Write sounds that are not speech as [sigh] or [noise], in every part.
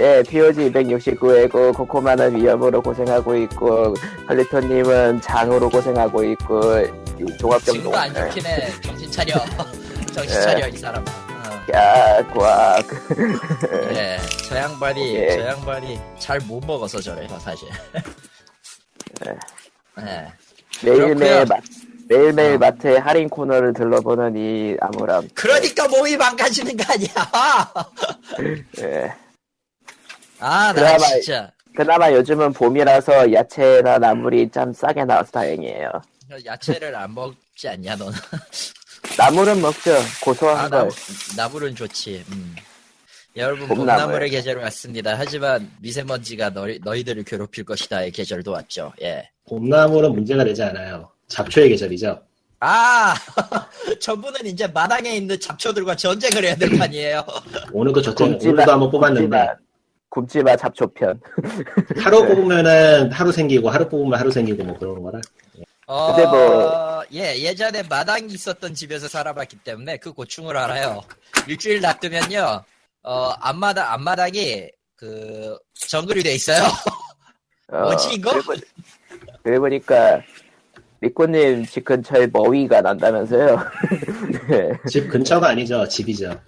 예, POG 269회고 코코마는 위험으로 고생하고 있고 칼리토님은 장으로 고생하고 있고 이 종합병동 지금도 안 좋긴해. 정신 차려. [laughs] 정신 예. 차려 이 사람아. 어. 야, 꽉. 예, 저 양반이 예. 저 양반이 잘 못 먹어서 저래요 사실. [laughs] 예. 예. 매일매일. 마, 매일매일 어. 마트에 할인 코너를 들러보는 이 암울함. 그러니까 몸이 망가지는 거 아니야. [laughs] 예. 아, 나 그나마- 진짜 그나마 요즘은 봄이라서 야채나 나물이 참 싸게 나와서 다행이에요. 야채를 안 먹지 않냐 너는? [laughs] 나물은 먹죠. 고소한 아, 걸. 나물, 나물은 좋지. 음. 여러분 봄나물. 봄나물의 계절이 왔습니다. 하지만 미세먼지가 너희, 너희들을 괴롭힐 것이다의 계절도 왔죠. 예. 봄나물은 문제가 되지 않아요. 잡초의 계절이죠. 아, [laughs] 저분은 이제 마당에 있는 잡초들과 전쟁을 해야 될 판이에요. 오늘도 저쪽 오늘도 한번 뽑았는데 굶지마, 잡초편. [laughs] 하루 뽑으면은 하루 생기고 하루 뽑으면 하루 생기고 뭐 그러는 거라. 어, 근데 뭐- 예, 예전에 마당이 있었던 집에서 살아봤기 때문에 그 고충을 알아요. 일주일 놔두면요, 어, 앞마당, 앞마당이 그, 정글이 돼 있어요. [laughs] 어, 뭐지, 이거? 그래, 보니- 그래 보니까 리코님 집 근처에 머위가 난다면서요. [laughs] 네. 집 근처가 아니죠. 집이죠.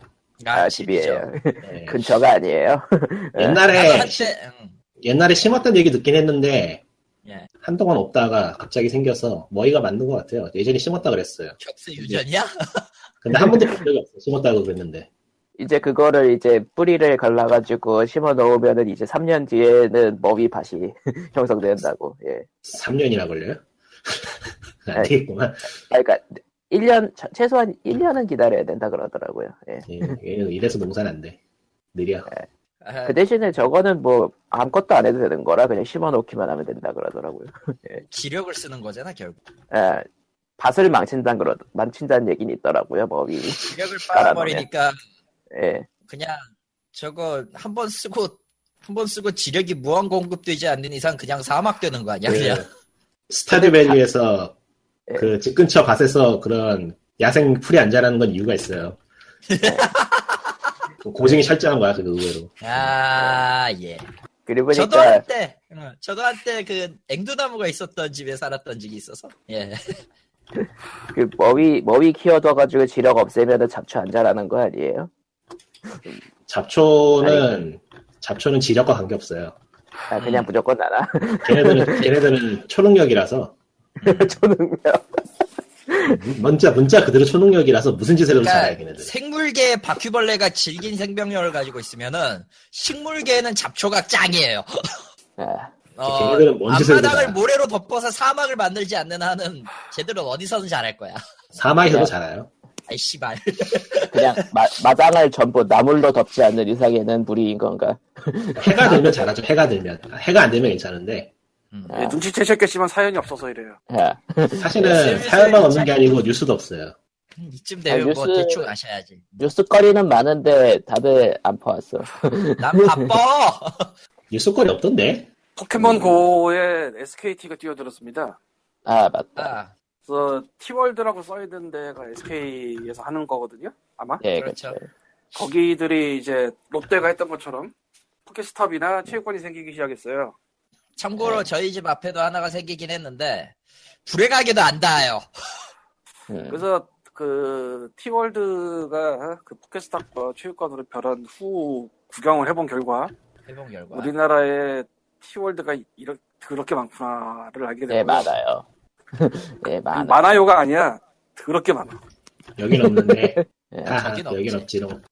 아, 집이죠. 집이에요. 네. [laughs] 근처가 아니에요. [laughs] 옛날에 응, 옛날에 심었던 얘기 듣긴 했는데 예. 한동안 없다가 갑자기 생겨서 머리가 맞는 것 같아요. 예전에 심었다 그랬어요. 격수 유전이야? [laughs] 근데 한 번도 본 적이 없어. 심었다고 그랬는데. 이제 그거를 이제 뿌리를 갈라가지고 심어 놓으면은 이제 3년 뒤에는 머위 밭이 형성된다고. 예. 3년이나 걸려요? 안 되겠구만. 그러니까 1년 최소한 1년은 기다려야 된다 그러더라고요. 예. 예, 예, 이래서 농사는 안 돼. 느려. 아, 그 대신에 저거는 뭐 아무것도 안 해도 되는 거라 그냥 심어 놓기만 하면 된다 그러더라고요. [laughs] 기력을 쓰는 거잖아, 결국. 예. 밭을 망친다는 그러 망친다는 얘기는 있더라고요. 머위. 기력을. [laughs] 빨아버리니까 예. 그냥 저거 한 번 쓰고 한 번 쓰고 지력이 무한 공급되지 않는 이상 그냥 사막 되는 거 아니야 그 그냥 스타듀밸리에서 예. 그 집 근처 밭에서 그런 야생 풀이 안 자라는 건 이유가 있어요. [laughs] 고증이 철저한 거야, 그 의외로. 아예 그리고 저도 보니까 한때 응, 저도 한때 그 앵두나무가 있었던 집에 살았던 적이 있어서 예 그 머위 머위 키워둬가지고 지력 없애면은 잡초 안 자라는 거 아니에요? 잡초는 잡초는 지력과 관계없어요. 아, 그냥 무조건 나나. 걔네들은 걔네들은 초능력이라서 [laughs] 초능력. 문자 문자 그대로 초능력이라서 무슨 짓을 해도 잘해 그러니까 걔네들. 생물계의 바퀴벌레가 질긴 생명력을 가지고 있으면은 식물계에는 잡초가 짱이에요 아, [laughs] 어, 잘해. 모래로 덮어서 사막을 만들지 않는 한은 쟤들은 어디서든 잘할 거야 사막에서도 야. 잘해요. 아이 씨발 [laughs] 그냥 마, 마당을 전부 나물로 덮지 않는 이상에는 무리인 건가? 해가 들면 잘하죠. 해가 들면 해가 안 되면 괜찮은데 음. 아, 예, 눈치채셨겠지만 사연이 없어서 이래요. 야. 사실은 네, 사연만 네, 없는 게 아니고 뉴스도 없어요. 이쯤 되면 아, 뭐 뉴스- 대충 아셔야지. 뉴스거리는 많은데 다들 안 퍼왔어. [laughs] 난 바빠. [laughs] 뉴스거리 없던데. 포켓몬 고에 SKT가 뛰어들었습니다. 아 맞다. 아, 그래서 티월드라고 써있는 데가 SK에서 하는 거거든요. 아마 예, 그렇죠. 그렇죠. 거기들이 이제 롯데가 했던 것처럼 포켓스톱이나 체육관이 생기기 시작했어요. 참고로 네. 저희 집 앞에도 하나가 생기긴 했는데 불에 가게도 안 닿아요. 음. [laughs] 그래서 그 티월드가 그 포켓스톱 어, 체육관으로 변한 후 구경을 해본 결과 해본 결과. 우리나라에 티월드가 이렇게 그렇게 많구나를 알게 되고요. 예 많아요. 예 많아. 많아요가 아니야. 그렇게 많아. 여긴 없는데. 예, 아, 저긴 여긴 없지. 없지롱.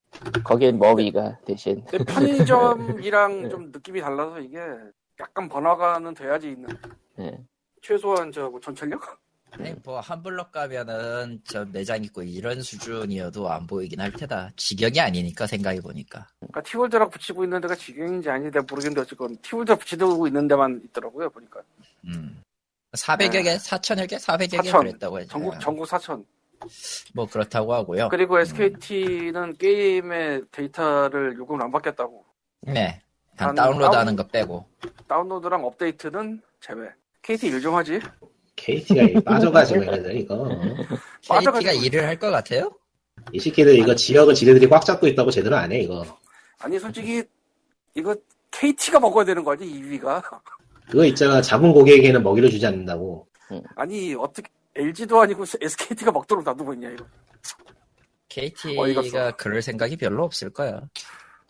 거긴 머위가 대신. 근데 편의점이랑 [laughs] 네. 좀 느낌이 달라서 이게 약간 번화가는 돼야지 있는. 예. 최소한 저 뭐 전철역? 아니, 뭐 한 블럭 가면은 저 매장 있고 이런 수준이어도 안 보이긴 할 테다. 지경이 아니니까 생각해 보니까. 그러니까 티월드라고 붙이고 있는 데가 직영인지 아닌지 모르겠는데 어쨌건 티월드 붙이고 있는 데만 있더라고요 보니까. 음. 400여 개, 4천여 개, 400여 개 4천. 그랬다고 했죠. 전국 전국 4천. 뭐 그렇다고 하고요. 그리고 SKT는 게임의 데이터를 요금을 안 받겠다고. 네. 단한 다운로드 하는 거 빼고. 다운로드랑 업데이트는 제외. KT 일 좀 하지? KT가 빠져가지고 얘네들 이거. [laughs] KT가 일을 할 것 같아요? 이 새끼들 이거 지역은 지네들이 꽉 잡고 있다고 제대로 안 해 이거. 아니 솔직히 이거 KT가 먹어야 되는 거 아니 2위가? [laughs] 그거 있잖아. 잡은 고객에게는 먹이를 주지 않는다고. 아니 어떻게 LG도 아니고 SKT가 먹도록 놔두고 있냐 이거. KT가. 그럴 생각이 별로 없을 거야.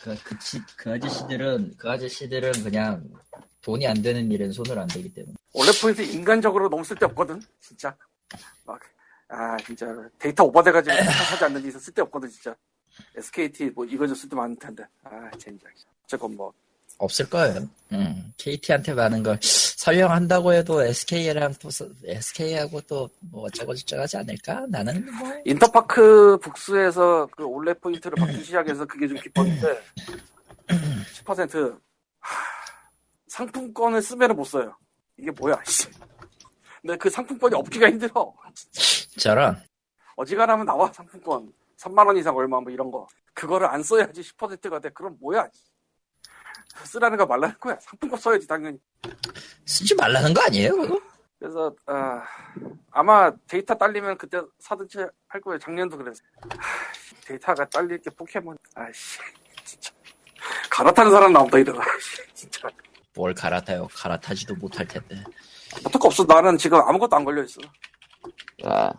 그, 그, 지- 그 아저씨들은, 그 아저씨들은 그냥 돈이 안 되는 일엔 손을 안 대기 때문에. 원래 포인트 인간적으로 너무 쓸데없거든 진짜. 막 아 진짜 데이터 오버돼가지고 [laughs] 하지 않는 이상 쓸데없거든 진짜. SKT 뭐 이거 좀 쓸데 많을 텐데. 아 진짜. 어쨌건 뭐 없을 거예요. 음, KT한테 많은 걸 설명한다고 해도 SK랑 또, SK하고 또 뭐 어쩌고 저쩌고 하지 않을까? 나는 뭐, 인터파크 북스에서 그 올레 포인트를 받기 시작해서 그게 좀 기뻤는데 10% 하, 상품권을 쓰면 못 써요. 이게 뭐야? 씨. 근데 그 상품권이 없기가 힘들어. 저런. 어지간하면 나와 상품권 3만 원 이상 얼마 뭐 이런 거 그거를 안 써야지 10%가 돼. 그럼 뭐야? 쓰라는 거 말라는 거야. 상품권 써야지 당연히. 쓰지 말라는 거 아니에요, 그거? 그래서 아, 마 데이터 딸리면 그때 사든지 할 거예요. 작년도 그랬어. 하, 데이터가 딸릴 게 포켓몬. 아씨 진짜 갈아타는 사람 나온다 이러다. 진짜 뭘 갈아타요? 갈아타지도 못할 텐데. 어떡 없어. 나는 지금 아무것도 안 걸려 있어. 아,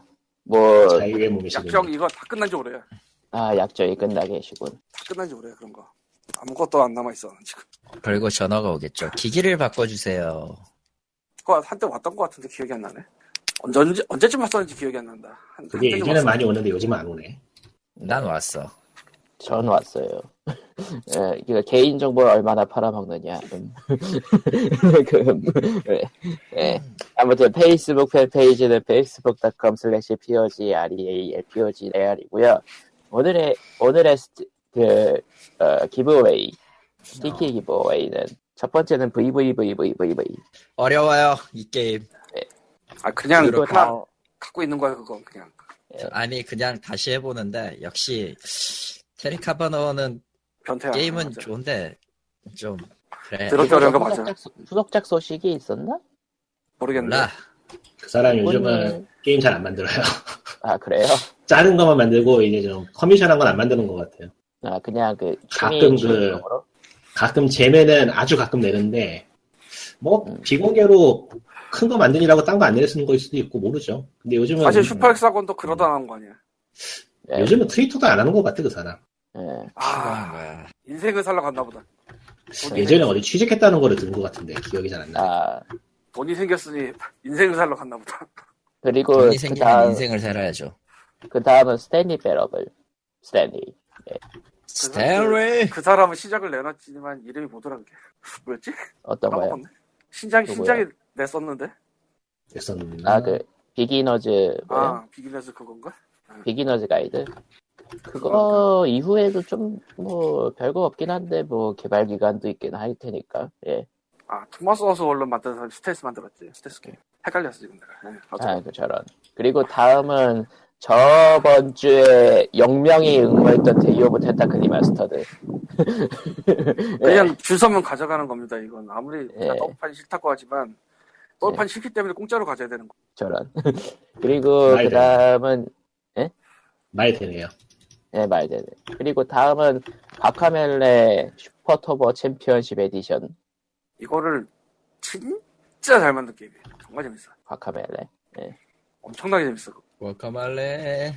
뭐, 자유의 몸이시군요. 약정 이거 다 끝난 지 오래야. 아, 약정이 끝나 계시군. 다 끝난 지 오래야 그런 거. 아무것도 안 남아 있어 지금. 그리고 전화가 오겠죠. 기기를 바꿔주세요. 그거 한때 왔던 것 같은데 기억이 안 나네. 언제, 언제, 언제쯤 왔었는지 기억이 안 난다. 한, 그게 예전에 왔어. 많이 오는데 요즘은 안 오네. 난 왔어. 전 왔어요. [laughs] 예, 이거 개인 정보를 얼마나 팔아먹느냐. 음. [laughs] 그, 예, 예. 아무튼 페이스북 팬페이지는 facebook.com slash pogreal pogreal이고요. 오늘의, 오늘의 스티, 그, 어, 기브웨이, 스티키 기브웨이는 첫 번째는 VVVVVV. 어려워요, 이 게임. 아, 그냥 하나 다, 갖고 있는 거야, 그건 그냥. 아니, 그냥 다시 해보는데, 역시, 테리 카바노는 변태야. 게임은 맞아. 좋은데, 좀, 그래. 들었기 어려운 거 맞아. 후속작, 소- 소식이 있었나? 모르겠네. 그 사람 요즘은 오늘- 게임 잘 안 만들어요. 아, 그래요? [laughs] 작은 것만 만들고 이제 좀 커미션한 건 안 만드는 것 같아요. 아, 그냥 그, 가끔 취미 그-? 가끔 재매는 아주 가끔 내는데 뭐 음. 비공개로 큰 거 만드느라고 딴 거 안 내쓰는 거일 수도 있고 모르죠. 근데 요즘은 사실 Super Hexagon도 그러다 나온 거 아니야. 예, 요즘은 트위터도 안 하는 것 같아 그 사람. 예. 필요한 아. 인생을 살러 갔나 보다. 예전에 생- 어디 취직했다는 거를 들은 것 같은데 기억이 잘 안 나. 아, 돈이 생겼으니 인생을 살러 갔나 보다. 그리고 돈이 그 생기면 다음, 인생을 살아야죠. 그 다음은 Stanley Parable. Stanley. Stanley! 그 사람은 신작을 내놨지만 이름이 뭐더라, 그게. [laughs] 뭐였지? 어떤 거요? 까먹었네. 신작이, 누구야? 신작이 냈었는데? 됐었나? 아, 그, Beginner's, 뭐야? 아, Beginner's 그건가? Beginner's Guide? 그거 이후에도 좀, 뭐, 별거 없긴 한데, 뭐, 개발 기간도 있긴 할 테니까, 예. 아, Thomas Was Alone 만든 사람 스텔스 만들었지. 스텔스 게임. 헷갈렸어, 지금 내가. 예, 아. 그, 저런. 그리고 다음은, 저번 주에 영명이 응모했던 Day of Tentacle Remastered. 그냥 줄 서면 가져가는 겁니다, 이건. 아무리 예. 더블판이 싫다고 하지만, 더블판이 싫기 때문에 공짜로 가져야 되는 거. 저런. [laughs] 그리고 그 다음은, 말 되네요. 예, 말되네. 그리고 다음은, Guacamelee Super Turbo Championship Edition. 이거를 진짜 잘 만든 게임이에요. 정말 재밌어. 바카멜레. 엄청나게 재밌어. 워커말레.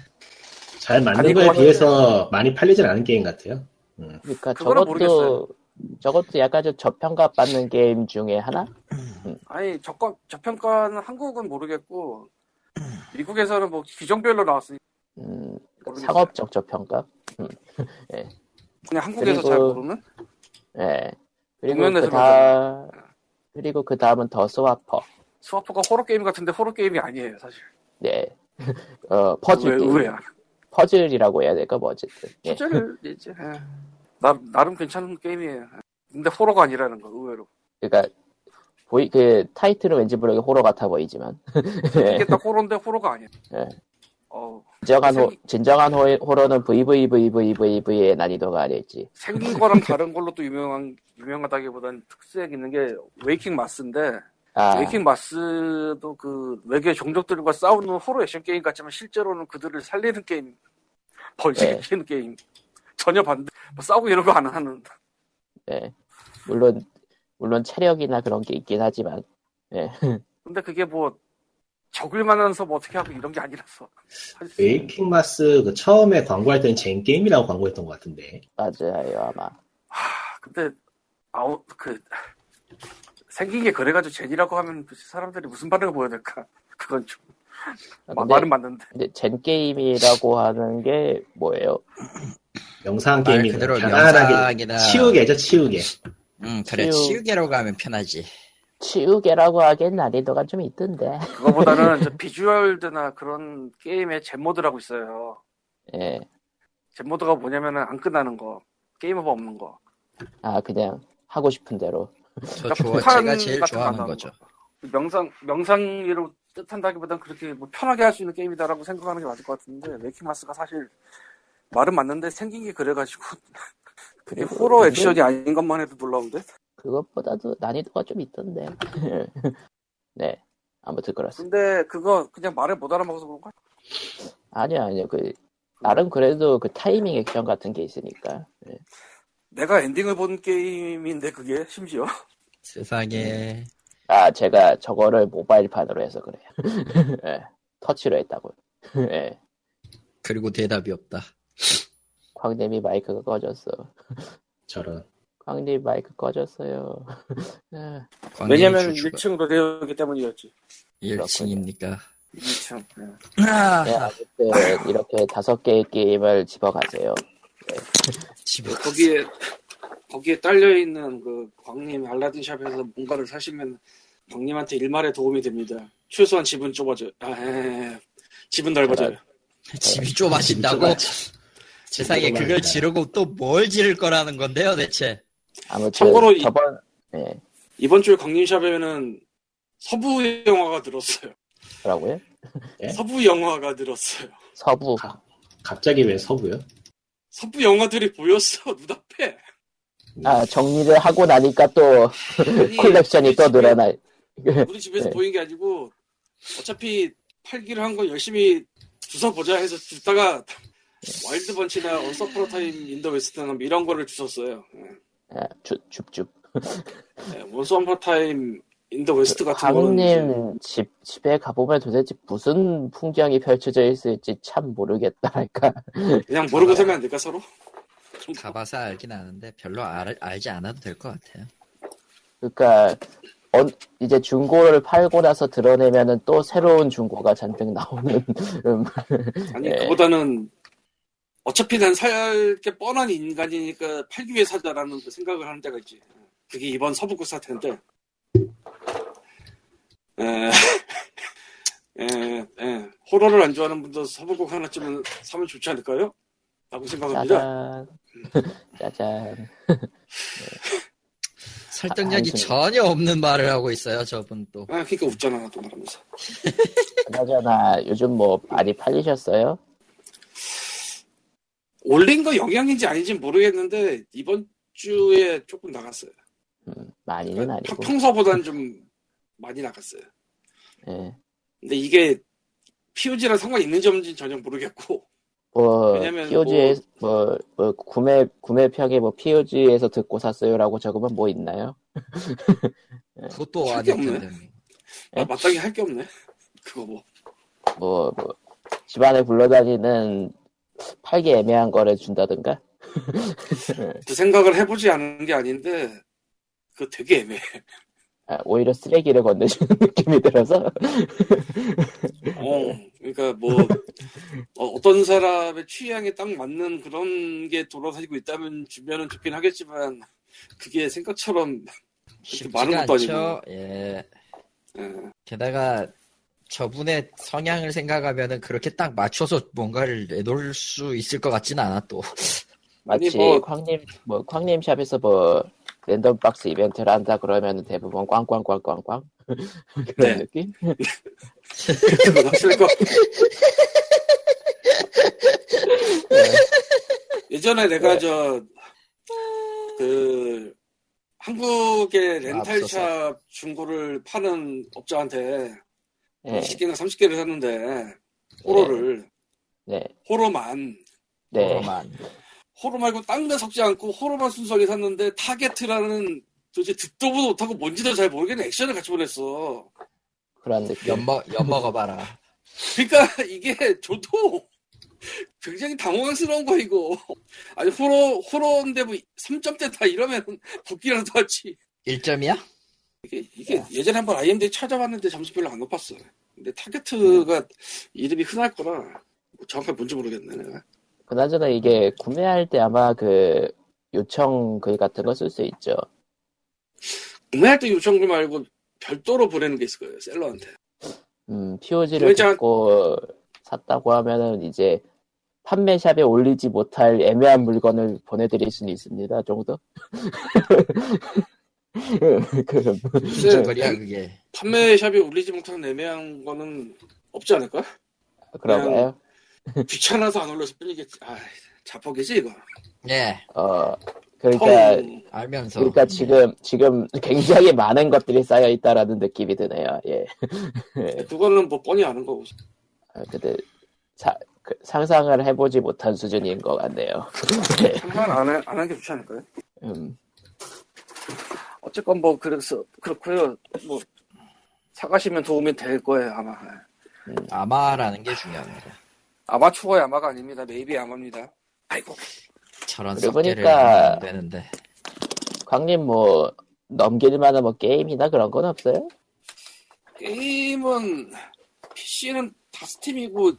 잘 만든 거에 비해서 많이 팔리진 않은 게임 같아요. 그러니까 그거는 저것도, 모르겠어요. 저것도 약간 좀 저평가 받는 게임 중에 하나? 아니, 저건, 저평가는 한국은 모르겠고, 미국에서는 뭐 기종별로 나왔으니 음, 모르겠어요. 상업적 저평가? [laughs] 그냥 한국에서 그리고- 잘 모르는? 예. 그리고 그 다, 그리고 그 다음은 The Swapper. Swapper가 호러 게임 같은데 호러 게임이 아니에요, 사실. 네. [laughs] 어, 퍼즐 게임. 의외야. 퍼즐이라고 해야 될까, 뭐, 어쨌든. 예. 소재를 이제, 예. 나, 나름 괜찮은 게임이에요. 근데 호러가 아니라는 거, 의외로. 그니까, 보이, 그, 타이틀은 왠지 모르게 호러 같아 보이지만. 예. 이게 [laughs] 딱 호러인데 호러가 아니야. 예. 어우, 진정한, 호, 생기- 진정한 호, 호러는 VVVVVV의 난이도가 아닐지. 생긴 거랑 다른 걸로 또 유명한, 유명하다기보다는 특색 있는 게 Waking Mars인데, 아, Waking Mars도 그 외계 종족들과 싸우는 호러 액션 게임 같지만 실제로는 그들을 살리는 게임, 네. 번식시키는 게임. 전혀 반대, 뭐 싸우고 이런 거 안 하는. 예. 물론 물론 체력이나 그런 게 있긴 하지만 예. [laughs] 근데 그게 뭐 적을 만나서 뭐 어떻게 하고 이런 게 아니라서. Waking Mars 그 처음에 광고할 때는 Zen 게임이라고 광고했던 것 같은데. 맞아요 아마 하, 근데 아우 그 생긴 게 그래가지고 Zen이라고 하면 사람들이 무슨 반응을 보여야 될까? [laughs] 그건 좀 마- 근데, 말은 맞는데. 근데 Zen 게임이라고 하는 게 뭐예요? 영상 말 게임이 그대로 편안하게 치유계죠 치유계. 음 그래 치유- 치유계로 가면 편하지. 치유계라고 하기엔 난이도가 좀 있던데 그거보다는 저 [laughs] Bejeweled나 그런 게임에 Zen모드라고 있어요. 예. Zen모드가 뭐냐면은 안 끝나는 거, 게임 오버 없는 거. 아 그냥 하고 싶은 대로 저 좋아 폭탄 제가 제일 좋아하는 안 거죠. 거. 명상 명상으로 뜻한다기보단 그렇게 뭐 편하게 할 수 있는 게임이다라고 생각하는 게 맞을 것 같은데 Waking Mars가 사실 말은 맞는데 생긴 게 그래가지고 [laughs] 그게 호러 액션이 아닌 것만 해도 놀라운데 그것보다도 난이도가 좀 있던데 [laughs] 네 아무튼 그렇습니다 근데 그거 그냥 말을 못 알아먹어서 그런가? 아니요 아니요 그 나름 그래도 그 타이밍 액션 같은 게 있으니까 예. 내가 엔딩을 본 게임인데 그게 심지어 [laughs] 세상에 아 제가 저거를 모바일판으로 해서 그래요 [laughs] 예. 터치로 했다고 [laughs] 예. 그리고 대답이 없다. 광님이 마이크가 꺼졌어 저런. 광님 마이크 꺼졌어요 예. 광님이 왜냐면 주주가 1층으로 되었기 때문이었지 1층입니까? 2층 아, 네, 아무튼 이렇게 다섯 개의 게임을 집어가세요 집에 거기에 거기에 딸려 있는 그 광님 알라딘 샵에서 뭔가를 사시면 광님한테 일말에 도움이 됩니다. 최소한 집은 좁아져. 아, 에, 집은 넓어져요. 집이 좁아진다고? 세상에. 그걸 지르고 또 뭘 지를 거라는 건데요, 대체? 아무튼 참고로 이- 저번 예 이번 주에 광님 샵에는 서부 영화가 들었어요. 뭐라고요? 예? 서부 영화가 들었어요. 서부 가- 갑자기 왜 서부요? 서부 영화들이 보였어 [laughs] 눈앞에. 아 정리를 하고 나니까 또 아니, [laughs] 콜렉션이 우리 또 늘어나 우리 집에서 네. 보인 게 아니고 어차피 팔기를 한 거 열심히 주워 보자 해서 주다가 와일드 번치나 언서프로 타임 인더 웨스트나 뭐 이런 거를 주웠어요. 예. 아, 주, 줍줍 네, Once Upon a Time in the West 같은 거는 집 집에 가보면 도대체 무슨 풍경이 펼쳐져 있을지 참 모르겠다랄까 그냥 모르고 살면 안 될까 서로? 좀 가봐서 알긴 아는데 별로 알, 알지 않아도 될 것 같아요. 그러니까 어, 이제 중고를 팔고 나서 드러내면은 또 새로운 중고가 잔뜩 나오는 음, 아니 네. [laughs] 그보다는 어차피 난 살 게 뻔한 인간이니까 팔기 위해 사자라는 그 생각을 하는 데가 있지. 그게 이번 서북구 사태인데. 에, 에, 에, 호러를 안 좋아하는 분도 서북국 하나쯤은 사면 좋지 않을까요? 라고 생각합니다. 짜잔 짜잔 [laughs] 설득력이 아무튼- 전혀 없는 말을 하고 있어요, 저분 또. 아, 그러니까 웃잖아, 또 말하면서. [laughs] 그나저나 요즘 뭐 많이 팔리셨어요? 올린 거 영향인지 아닌지 모르겠는데, 이번 주에 조금 나갔어요. 음, 많이는 아니고 평소보다는 좀 많이 나갔어요. 예. 근데 이게 POG랑 상관 있는지 없는지 전혀 모르겠고, 뭐 왜냐면 POG에 뭐, 뭐 구매 구매평에 뭐 POG에서 듣고 샀어요라고 적으면 뭐 있나요? [laughs] 그것도 할게 아닐 없네. 텐데. 아, 마땅히 할 게 없네. 그거 뭐. 뭐, 뭐 집안에 굴러다니는 팔기 애매한 거를 준다든가? [laughs] 그 생각을 해보지 않은 게 아닌데, 그거 되게 애매해. 아, 오히려 쓰레기를 건네주는 [laughs] 느낌이 들어서 어, 그러니까 뭐, 어, 떤 사람의 취향에 딱 맞는 그런 게 돌아다니고 있다면 주면은 좋긴 하겠지만, 그게 생각처럼, 많은 것도 않죠. 예. 예, 게다가 저분의 성향을 생각하면은 그렇게 딱 맞춰서 뭔가를 내놓을 수 있을 것 같지는 않아 또. 아니, 마치 뭐- 쾅님 뭐 쾅님 샵에서 뭐 랜덤 박스 이벤트를 한다 그러면 대부분 꽝꽝꽝꽝꽝 [laughs] 그런 네. 느낌? 그건 없을 거. 예전에 내가 네. 저, 그, 한국의 rental shop 앞서서. 중고를 파는 업자한테 네, 20개나 30개를 샀는데, 호러를, 네, 호러만, 네. 호러만. 호러 말고 딴 데 섞지 않고 호러만 순수하게 샀는데 Target이라는 도대체 듣도 보도 못하고 뭔지도 잘 모르겠는 액션을 같이 보냈어. 그런 느낌. 엿먹 엿먹어 봐라. 그러니까 [laughs] 이게 저도 굉장히 당황스러운 거 이거. 아니 호러 호러인데 뭐 3점대 다 이러면 복귀라도 하지. 1점이야? 이게 이게 예전에 한번 IMD 찾아봤는데 점수 별로 안 높았어. 근데 타겟가 이름이 흔할 거라 뭐 정확하게 뭔지 모르겠네 내가. 그나저나 이게 구매할 때 아마 그 요청 글 같은 거 쓸 수 있죠. 구매할 때 요청글 말고 별도로 보내는 게 있을 거예요 셀러한테. 음, POG를 받고 샀다고 하면은 이제 판매샵에 올리지 못할 애매한 물건을 보내드릴 수는 있습니다. 정도? [laughs] 그, 글쎄, 거리야 그게. 판매샵이 올리지 못하는 애매한 거는 없지 않을까? 그런가요? [laughs] 귀찮아서 안 올렸을 뿐이겠지. 아, 자뻑이지 이거. 예. 어, 그러니까, 음, 알면서. 그러니까 지금, 지금 굉장히 많은 것들이 쌓여 있다라는 느낌이 드네요. 예. 그거는 뭐 뻔히 아는 거고. 아, 근데, 자, 그 상상을 해보지 못한 수준인 것 같네요. [laughs] 상관 안, 해, 안 하는 게 좋지 않을까요? 음, 어쨌건 뭐 그래서 그렇고요. 뭐 사가시면 도움이 될 거예요 아마. 아마라는 게 중요합니다. 아마추어의 아마가 아닙니다. 메이비 아마입니다. 아이고. 저런 그러고 보니까- 되는데. 광님 뭐, 넘길 만한 뭐 게임이나 그런 건 없어요? 게임은 PC는 다 스팀이고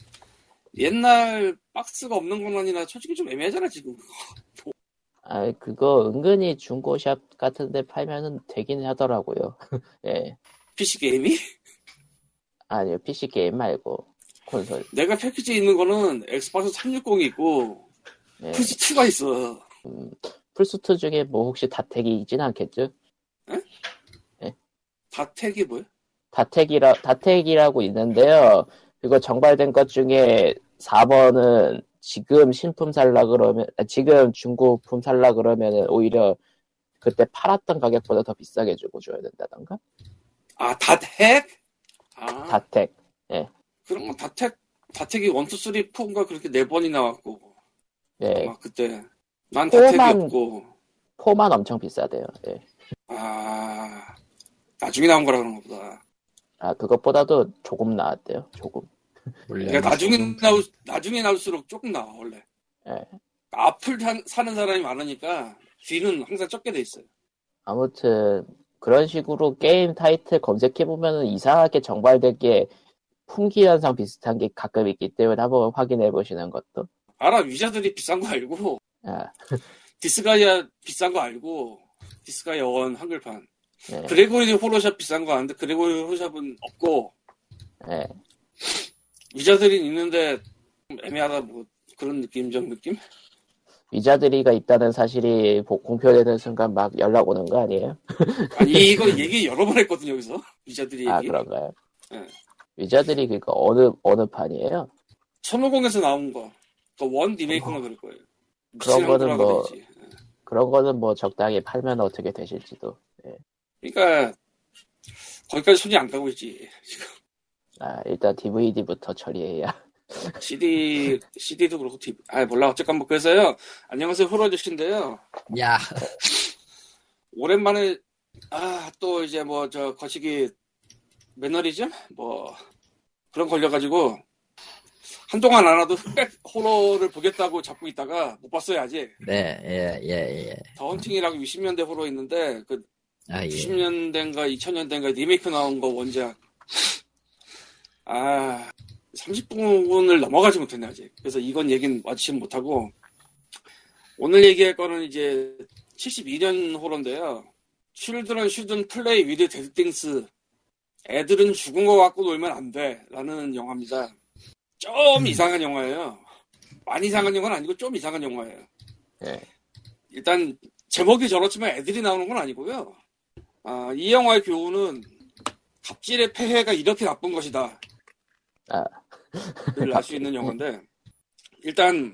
옛날 박스가 없는 건 아니라 솔직히 좀 애매하잖아 지금. 아, 그거 은근히 중고샵 같은 데 팔면은 되긴 하더라고요. [laughs] 예. PC 게임이? 아니요, PC 게임 말고, 콘솔. 내가 패키지에 있는 거는 엑스박스 360이 있고 예. 플스2가 있어. 플스2 중에 뭐 혹시 닷핵이 있진 않겠죠? 닷핵이 뭐야? 닷핵이라, 닷핵이라고 있는데요. 이거 정발된 것 중에 4번은 지금 신품 살라 그러면, 아, 지금 중고품 살라 그러면은 오히려 그때 팔았던 가격보다 더 비싸게 주고 줘야 된다던가? 아 다택? 아 다택. 그런 건 다택 다택이 1, 2, 3, 4인가 그렇게 네 번이 나왔고 예. 막 그때 난 포만- 다택이었고 포만 엄청 비싸대요. 예. 아 나중에 나온 거라 그런 거보다 아, 그것보다도 조금 나왔대요. 조금. 그러니까 나중에 조금 나올 나중에 나올수록 조금 나와 원래 예. 앞을 타- 사는 사람이 많으니까 뒤는 항상 적게 돼 있어요 아무튼 그런 식으로 게임 타이틀 검색해 보면 이상하게 정발된 게 품귀 현상 비슷한 게 가끔 있기 때문에 한번 확인해 보시는 것도 알아 Wizardry 비싼 거 알고 아, [laughs] Disgaea 비싼 거 알고 Disgaea one 한글판 네, Gregory Horror Show 비싼 거 아는데 그레고리 호로샵은 없고 네. 위자들이 있는데 좀 애매하다 뭐 그런 느낌적 느낌? 위자드리가 있다는 사실이 보- 공표되는 순간 막 연락 오는 거 아니에요? 아니 이거 [laughs] 얘기 여러 번 했거든 여기서 위자들이 얘기 아 그런가요? 네. 위자드리 그니까 어느 어느 판이에요? 손오공에서 나온 거. 그원 리메이크가 그럴 거예요. 그런 거는 뭐- 되지. 그런 거는 뭐 적당히 팔면 어떻게 되실지도 그러니까 거기까지 손이 안 가고 있지. 지금 아 일단 DVD부터 처리해야 [laughs] CD CD도 그렇고 TV. 아 몰라 어쨌건 뭐 그래서요. 안녕하세요 호러저씨인데요. 야, 오랜만에 아 또 이제 뭐 저 거시기 매너리즘 뭐 그런 걸려가지고 한동안 안 와도 흑백 [laughs] 호러를 보겠다고 잡고 있다가 못 봤어요 아직. 네, 예, 예, 예. The Haunting이라고 60년대 호러 있는데 그 아, 예. 90년대인가 2000년대인가 리메이크 나온 거 원작. 아, 30분을 넘어가지 못했네, 아직. 그래서 이건 얘기는 마치지 못하고, 오늘 얘기할 거는 이제 72년 호러인데요. with Dead Things. 애들은 죽은 거 갖고 놀면 안 돼. 라는 영화입니다. 좀 이상한 영화예요. 많이 이상한 영화는 아니고 좀 이상한 영화예요. 예. 일단 제목이 저렇지만 애들이 나오는 건 아니고요. 아, 이 영화의 교훈은 갑질의 폐해가 이렇게 나쁜 것이다. 아. 를알수 있는 영화인데 일단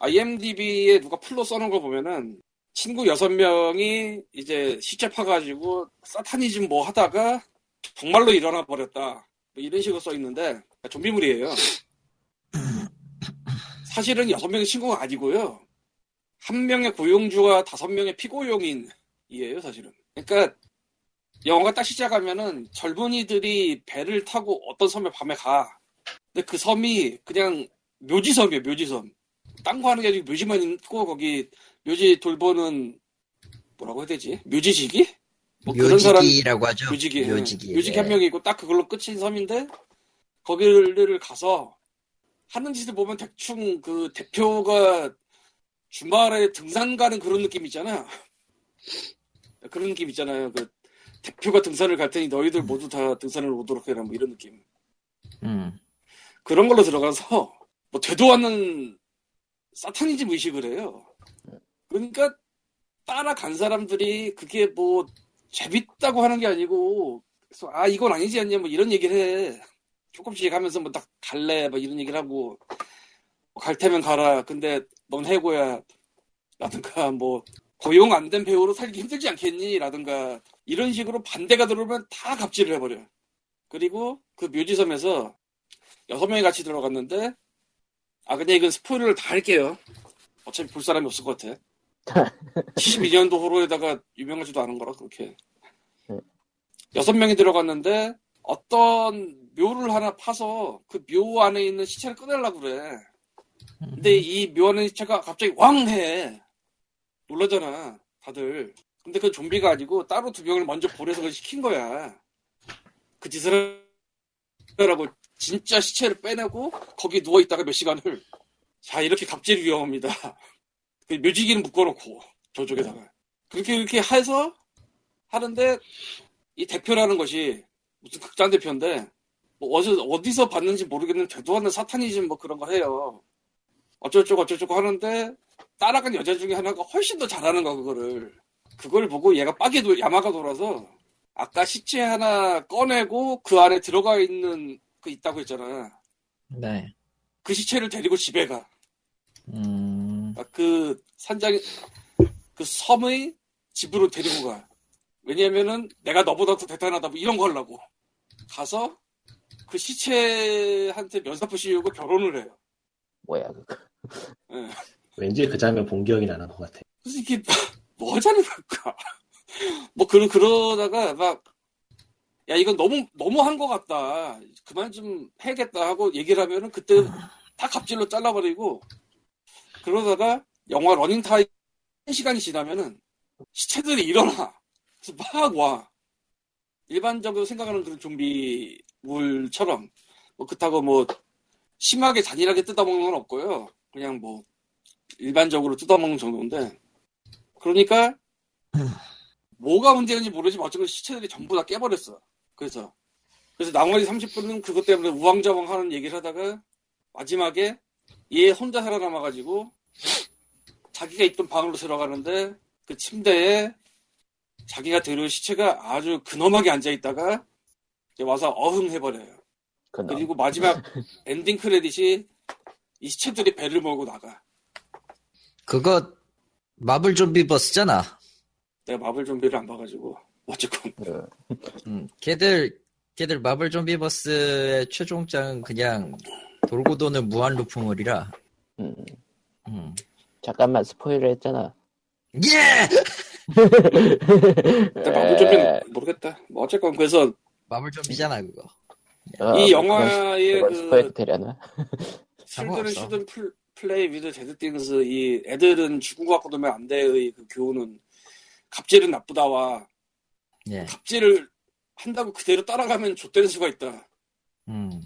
IMDb에 누가 풀로 써놓은 거 보면은 친구 여섯 명이 이제 시체 파가지고 사타니즘 뭐 하다가 정말로 일어나 버렸다. 뭐 이런 식으로 써 있는데 좀비물이에요. 사실은 여섯 명의 친구가 아니고요. 한 명의 고용주와 다섯 명의 피고용인이에요, 사실은. 그러니까 영화가 딱 시작하면은 젊은이들이 배를 타고 어떤 섬에 밤에 가. 근데 그 섬이 그냥 묘지섬이에요, 묘지섬. 딴 거 하는 게 아니고 묘지만 있고 거기 묘지 돌보는 뭐라고 해야 되지? 묘지지기? 뭐 그런 사람 묘지기라고 하죠. 묘지기 묘지기. 묘지기 예. 한 명이 있고 딱 그걸로 끝인 섬인데 거기를 가서 하는 짓을 보면 대충 그 대표가 주말에 등산 가는 그런 느낌 있잖아. 그런 느낌 있잖아요. 그 대표가 등산을 갈 테니 너희들 모두 다 등산을 오도록 해라 뭐 이런 느낌. 음. 그런 걸로 들어가서 뭐 되도 않는 사타니즘 의식을 해요. 그러니까 따라간 사람들이 그게 뭐 재밌다고 하는 게 아니고 그래서 아 이건 아니지 않냐 뭐 이런 얘기를 해. 조금씩 하면서 뭐 딱 갈래 뭐 이런 얘기를 하고 뭐갈 테면 가라. 근데 넌 해고야. 라든가 뭐 고용 안 된 배우로 살기 힘들지 않겠니? 라든가 이런 식으로 반대가 들어오면 다 갑질을 해버려. 그리고 그 묘지섬에서 여섯 명이 같이 들어갔는데 아 근데 이건 스포일러를 다 할게요. 어차피 볼 사람이 없을 것 같아. 72년도 호로에다가 유명하지도 않은 거라 그렇게. 네. 여섯 명이 들어갔는데 어떤 묘를 하나 파서 그 묘 안에 있는 시체를 꺼내려고 그래. 근데 이 묘 안에 시체가 갑자기 왕해. 놀라잖아, 다들. 근데 그 좀비가 아니고 따로 두 명을 먼저 보내서 그걸 시킨 거야. 그 짓을 하라고 진짜 시체를 빼내고 거기 누워 있다가 몇 시간을 자 이렇게 갑질 위험합니다. 그 묘지기는 묶어놓고 저쪽에다가 그렇게 이렇게 해서 하는데 이 대표라는 것이 무슨 극장 대표인데 뭐 어디서 어디서 봤는지 모르겠는 되도 않는 사타니즘 뭐 그런 거 해요. 어쩌고저쩌고 어쩌고저쩌고 하는데 따라간 여자 중에 하나가 훨씬 더 잘하는 거 그거를 그걸 보고 얘가 빠게 돌 야마가 돌아서 아까 시체 하나 꺼내고 그 안에 들어가 있는 그 있다고 했잖아. 네. 그 시체를 데리고 집에 가. 음. 아, 그 산장 그 섬의 집으로 데리고 가. 왜냐면은 내가 너보다 더 대단하다 뭐 이런 거 하려고 가서 그 시체한테 면사포 씌우고 결혼을 해요. 뭐야 그거. 예. 왠지 그 장면 본 기억이 나는 것 같아. 그래서 이게 [laughs] 뭐 하자는 걸까? [laughs] 뭐 그러 그러다가 막 야 이건 너무 너무 한 것 같다. 그만 좀 해야겠다 하고 얘기를 하면은 그때 다 갑질로 잘라버리고 그러다가 영화 러닝 타임 한 시간이 지나면은 시체들이 일어나. 막 와. 일반적으로 생각하는 그런 좀비물처럼 뭐 그렇다고 뭐 심하게 잔인하게 뜯어먹는 건 없고요. 그냥 뭐 일반적으로 뜯어먹는 정도인데 그러니까 뭐가 문제인지 모르지만 어쨌든 시체들이 전부 다 깨버렸어. 그래서 그래서 나머지 30분은 그것 때문에 우왕좌왕 하는 얘기를 하다가 마지막에 얘 혼자 살아남아가지고 자기가 있던 방으로 들어가는데 그 침대에 자기가 데려온 시체가 아주 근엄하게 앉아있다가 이제 와서 어흥 해버려요. 그놈. 그리고 마지막 [laughs] 엔딩 크레딧이 이 시체들이 배를 몰고 나가. 그거 마블 좀비 버스잖아. 내가 마블 좀비를 안 봐가지고 어쨌건 그, 음. 걔들 걔들 마블 좀비 버스의 최종장은 그냥 돌고 도는 무한 루프물이라. 음, 음. 잠깐만 스포일러 했잖아. 예! 근데 마블 에, 좀비는 모르겠다. 뭐 어쨌건 그래서 마블 좀비잖아 그거. 어, 이 그건- 영화의 그건 그 되려나? 쉴드는 [laughs] 상관없어. 쉴든 플- 플레이 위드 데드 띵스 이 애들은 죽은 것 갖고 두면 안 돼의 그 교훈은 갑질은 나쁘다와 예. 갑질을 한다고 그대로 따라가면 좆되는 수가 있다. 음.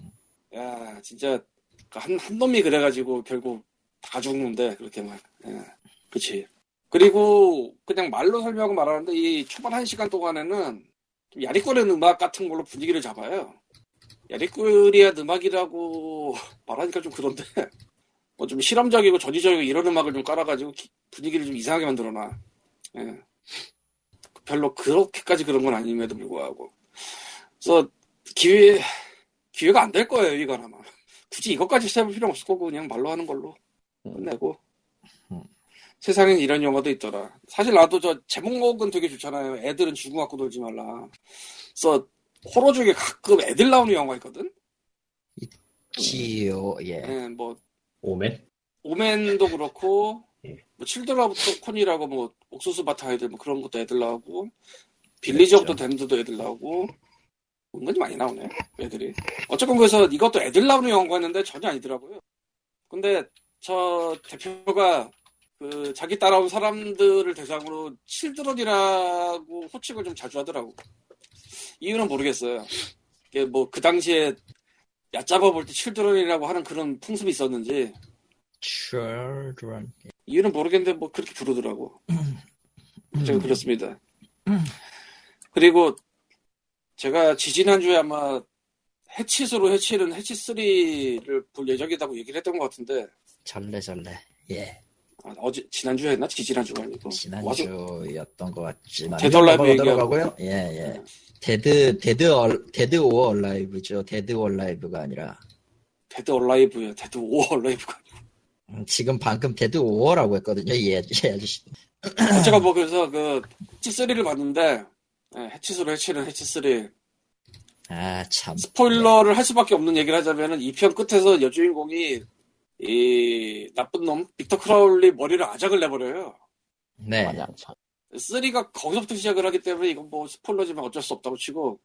야 진짜 그 한, 한 놈이 그래가지고 결국 다 죽는데 그렇게 막 예, 그치. 그리고 그냥 말로 설명하고 말하는데 이 초반 한 시간 동안에는 좀 야리꾸리한 음악 같은 걸로 분위기를 잡아요. 야리꾸리한 음악이라고 [laughs] 말하니까 좀 그런데 [laughs] 뭐 좀 실험적이고 전위적이고 이런 음악을 좀 깔아가지고 기- 분위기를 좀 이상하게 만들어놔. 예. 별로 그렇게까지 그런 건 아님에도 불구하고. 그래서 기회 기회가 안 될 거예요, 이건 아마. 굳이 이것까지 해볼 필요 없을 거고, 그냥 말로 하는 걸로 끝내고. 음. 세상엔 이런 영화도 있더라. 사실 나도 저 제목은 되게 좋잖아요. 애들은 죽음 갖고 놀지 말라. 그래서 호러 중에 가끔 애들 나오는 영화 있거든? 지요. 예. 예, 뭐, 오맨? 오맨도 그렇고, 뭐 칠드라부터 콘이라고 뭐 옥수수 밭 아이들 뭐 그런 것도 애들 나오고 빌리저부터 댄드도 애들 나오고 은근히 많이 나오네 애들이. 어쨌건 그래서 이것도 애들 나오는 영화였는데 전혀 아니더라고요. 근데 저 대표가 그 자기 따라온 사람들을 대상으로 칠드런이라고 호칭을 좀 자주 하더라고. 이유는 모르겠어요. 이게 뭐 그 당시에 얕잡아 볼때 칠드런이라고 하는 그런 풍습이 있었는지. Children. 이유는 모르겠는데 뭐 그렇게 부르더라고. 제가 그렇습니다. 그리고 제가 지지난주에 아마 해치수로 해치는 해치 3를 볼 예정이라고 얘기를 했던 것 같은데 절레 절레. 예. 아, 어제 지난주에 했나? 지지난주가 아니고 지난주였던 것 같지만. 데드 얼라이브 넘어가 얘기하고. 더라고요 예, 예. 데드, 데드, 얼, 데드 오어 얼라이브죠. 데드 얼라이브가 아니라. 데드 얼라이브야. 데드 오 얼라이브가. 음, 지금 방금 데드 오어라고 했거든요. 이, 아저- 이 아저씨. 제가 뭐 그래서 그 해치 3를 봤는데 예, 해치수로 해치는 해치 3 아, 참. 스포일러를 할 수밖에 없는 얘기를 하자면은 이편 끝에서 여주인공이 이 나쁜 놈 빅터 크라울리 머리를 아작을 내버려요. 네. 마냥 참. 3가 거기서부터 시작을 하기 때문에 이건 뭐 스포일러지만 어쩔 수 없다고 치고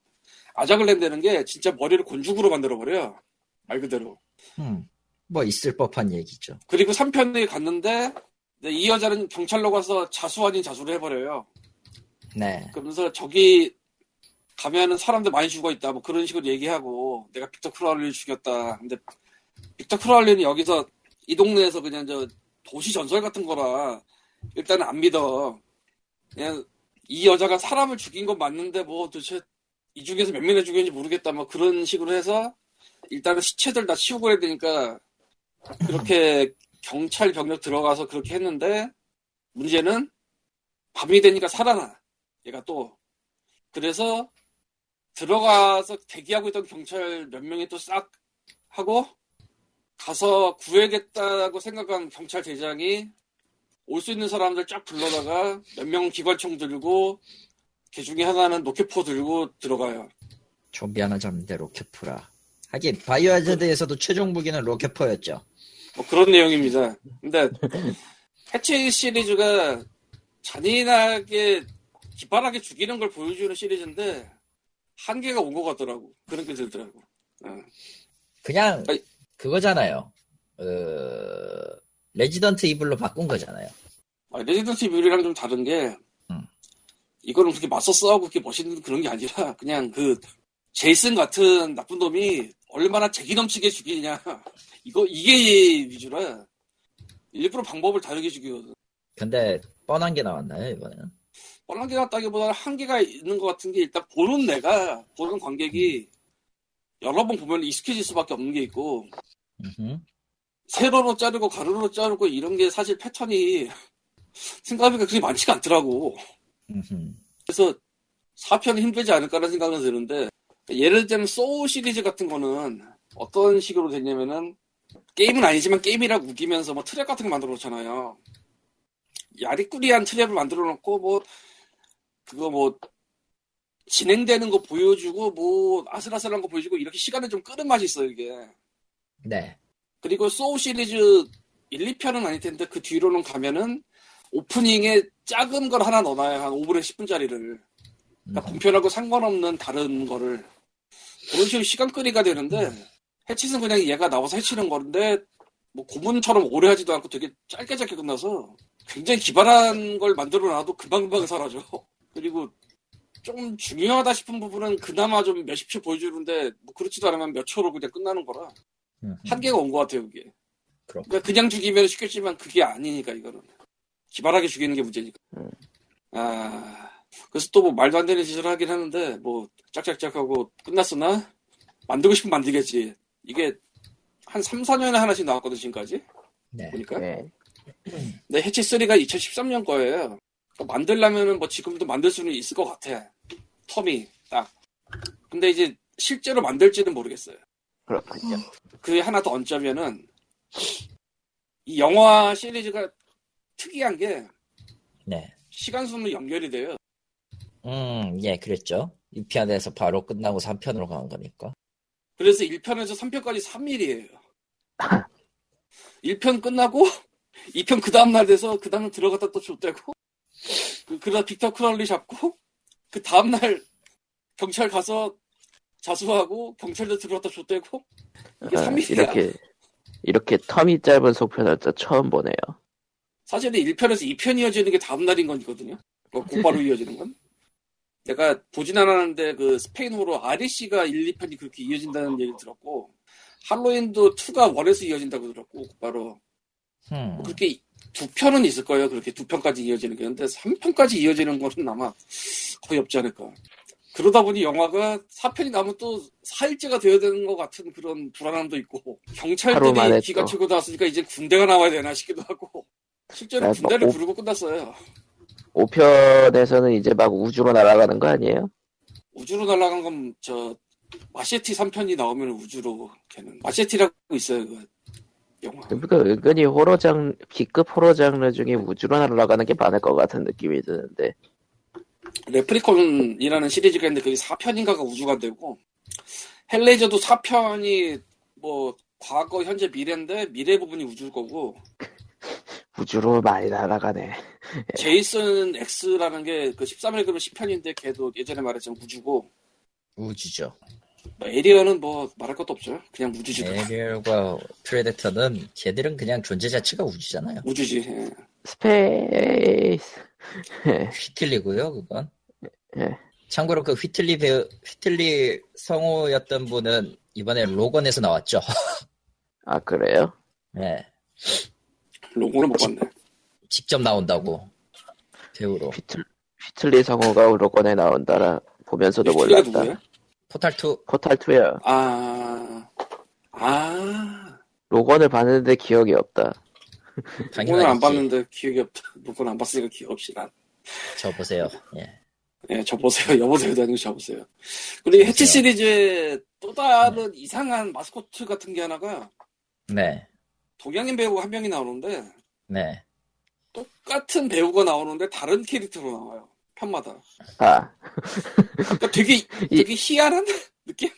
아작을 낸다는 게 진짜 머리를 곤죽으로 만들어버려. 말 그대로. 음, 뭐 있을 법한 얘기죠. 그리고 3편에 갔는데 네, 이 여자는 경찰로 가서 자수 아닌 자수를 해버려요. 네. 그러면서 저기 가면은 사람들 많이 죽어 있다. 뭐 그런 식으로 얘기하고 내가 빅터 크라울리를 죽였다. 근데 빅터 크라울리는 여기서 이 동네에서 그냥 저 도시 전설 같은 거라 일단은 안 믿어. 그냥 이 여자가 사람을 죽인 건 맞는데 뭐 도대체 이 중에서 몇 명을 죽였는지 모르겠다. 뭐 그런 식으로 해서 일단은 시체들 다 치우고 해야 되니까 그렇게 경찰 병력 들어가서 그렇게 했는데 문제는 밤이 되니까 살아나 얘가 또 그래서 들어가서 대기하고 있던 경찰 몇 명이 또 싹 하고 가서 구해야겠다고 생각한 경찰 대장이 올 수 있는 사람들 쫙 불러다가 몇 명은 기관총 들고 걔 중에 하나는 로켓포 들고 들어가요. 좀비 하나 잡는 데 로켓포라. 하긴, 바이오 하자드에서도 최종 무기는 로켓포였죠. 뭐 그런 내용입니다. 근데 해치 시리즈가 잔인하게 기발하게 죽이는 걸 보여주는 시리즈인데 한계가 온 것 같더라고. 그런 게 들더라고. 어. 그냥, 아니. 그거잖아요. 어, Resident Evil로 바꾼 거잖아요. 아, Resident Evil이랑 좀 다른 게 음. 이거는 그렇게 맞서 싸우고 그렇게 멋있는 그런 게 아니라 [laughs] 그냥 그 제이슨 같은 나쁜 놈이 얼마나 재기 넘치게 죽이냐 [laughs] 이거 이게 위주라 일부러 방법을 다르게 죽이거든. 근데, 뻔한 게 나왔나요, 이번에는? 뻔한 게 같다기보다는 한계가 있는 것 같은 게 일단 보는 내가 보는 관객이 여러 번 보면 익숙해질 수밖에 없는 게 있고. 세로로 자르고 가로로 자르고 이런 게 사실 패턴이 [laughs] 생각해보니까 그렇게 많지가 않더라고. 그래서 4편은 힘들지 않을까라는 생각은 드는데 예를 들면 소울 시리즈 같은 거는 어떤 식으로 됐냐면은 게임은 아니지만 게임이라고 우기면서 뭐 트랩 같은 거 만들어 놓잖아요. 야리꾸리한 트랩을 만들어 놓고 뭐 그거 뭐 진행되는 거 보여주고 뭐 아슬아슬한 거 보여주고 이렇게 시간을 좀 끄는 맛이 있어요 이게. 네. 그리고 소울 시리즈 1, 2편은 아닐 텐데 그 뒤로는 가면은 오프닝에 작은 걸 하나 넣어놔요. 한 5분에 10분짜리를. 그러니까 본편하고 상관없는 다른 거를. 그런 식으로 시간 끌이가 되는데 해치는 그냥 얘가 나와서 해치는 건데 뭐 고문처럼 오래 하지도 않고 되게 짧게 짧게 끝나서 굉장히 기발한 걸 만들어 놔도 금방금방 사라져. 그리고 좀 중요하다 싶은 부분은 그나마 좀 몇십 초 보여주는데 뭐 그렇지도 않으면 몇 초로 그냥 끝나는 거라. 한계가 온 것 같아요, 그게. 그렇군. 그러니까 그냥 죽이면 쉽겠지만 그게 아니니까, 이거는. 기발하게 죽이는 게 문제니까. 음. 아, 그래서 또 뭐 말도 안 되는 짓을 하긴 하는데, 뭐, 짝짝짝 하고 끝났으나, 만들고 싶으면 만들겠지. 이게 한 3, 4년에 하나씩 나왔거든, 지금까지. 네. 보니까. 네. 근데 해치3가 2013년 거예요. 그러니까 만들려면은 뭐 지금도 만들 수는 있을 것 같아. 텀이, 딱. 근데 이제 실제로 만들지는 모르겠어요. 그렇군요. 그게 하나 더 얹자면은 이 영화 시리즈가 특이한 게 네. 시간 순으로 연결이 돼요. 음, 예, 그랬죠. 2편에서 바로 끝나고 3편으로 간 거니까. 그래서 1편에서 3편까지 3일이에요. 1편 끝나고 [laughs] 2편 그 다음날 돼서 그 다음날 들어갔다 또 줬대고 그, 그러다 빅터 크랄리 잡고 그 다음날 경찰 가서 자수하고 경찰도 들어갔다 줬대고. 이게 아, 3일이야. 이렇게 이렇게 텀이 짧은 속편을 또 처음 보네요. 사실은 1편에서 2편 이어지는 게 다음날인 거거든요. 어, 곧바로 [laughs] 이어지는 건. 내가 보진 않았는데 그 스페인어로 REC가 1, 2편이 그렇게 이어진다는 얘기를 들었고 할로윈도 2가 1에서 이어진다고 들었고 곧바로. 음. 그렇게 두 편은 있을 거예요. 그렇게 두 편까지 이어지는 게. 근데 3편까지 이어지는 거는 아마 거의 없지 않을까. 그러다 보니 영화가 4편이 나면 또 4일째가 되어야 되는 것 같은 그런 불안함도 있고 경찰들이 기가 또. 치고 나왔으니까 이제 군대가 나와야 되나 싶기도 하고 실제로 아, 군대를 뭐, 부르고 끝났어요. 5편에서는 이제 막 우주로 날아가는 거 아니에요? 우주로 날아간 건 저 마셰티 3편이 나오면 우주로 걔는 Machete라고 있어요. 그. 그러니까 은근히 호러 장 B급 호러 장르 중에 우주로 날아가는 게 많을 것 같은 느낌이 드는데 Leprechaun이라는 시리즈가 있는데 그게 4편인가가 우주가 되고 Hellraiser도 4편이 뭐 과거, 현재, 미래인데 미래 부분이 우주일 거고 [laughs] 우주로 많이 날아가네. Jason X라는 게 그 13일 금이면 10편인데 걔도 예전에 말했지만 우주고 우주죠. 뭐 Alien은 뭐 말할 것도 없죠. 그냥 우주지. Alien과 Predator는 걔들은 그냥 존재 자체가 우주잖아요. 우주지. 예. Space. 휘틀리고요, 그건. 예. 참고로 그 휘틀리 배우, 휘틀리 성우였던 분은 이번에 Logan에서 나왔죠. [laughs] 아 그래요? 네. 로고는 못 봤네. 직접 나온다고. 배우로. 휘틀 휘틀리 성우가 로건에 나온다라 보면서도 휘틀리가 몰랐다. 누구야? 포탈 2, 포탈 2야. 아, 아, 로건을 봤는데 기억이 없다. 당연하지. 안 봤는데 기억이 없다. 로고는 안 봤으니까 기억 없이 난. 저 보세요. 예. 예, 저 보세요. 여보세요도 아니고 저 보세요. 그리고 해치. 시리즈에 또 다른 이상한 마스코트 같은 게 하나가 네. 동양인 배우가 한 명이 나오는데 네. 똑같은 배우가 나오는데 다른 캐릭터로 나와요. 편마다. 아 그러니까 되게 되게 희한한 [laughs] 느낌?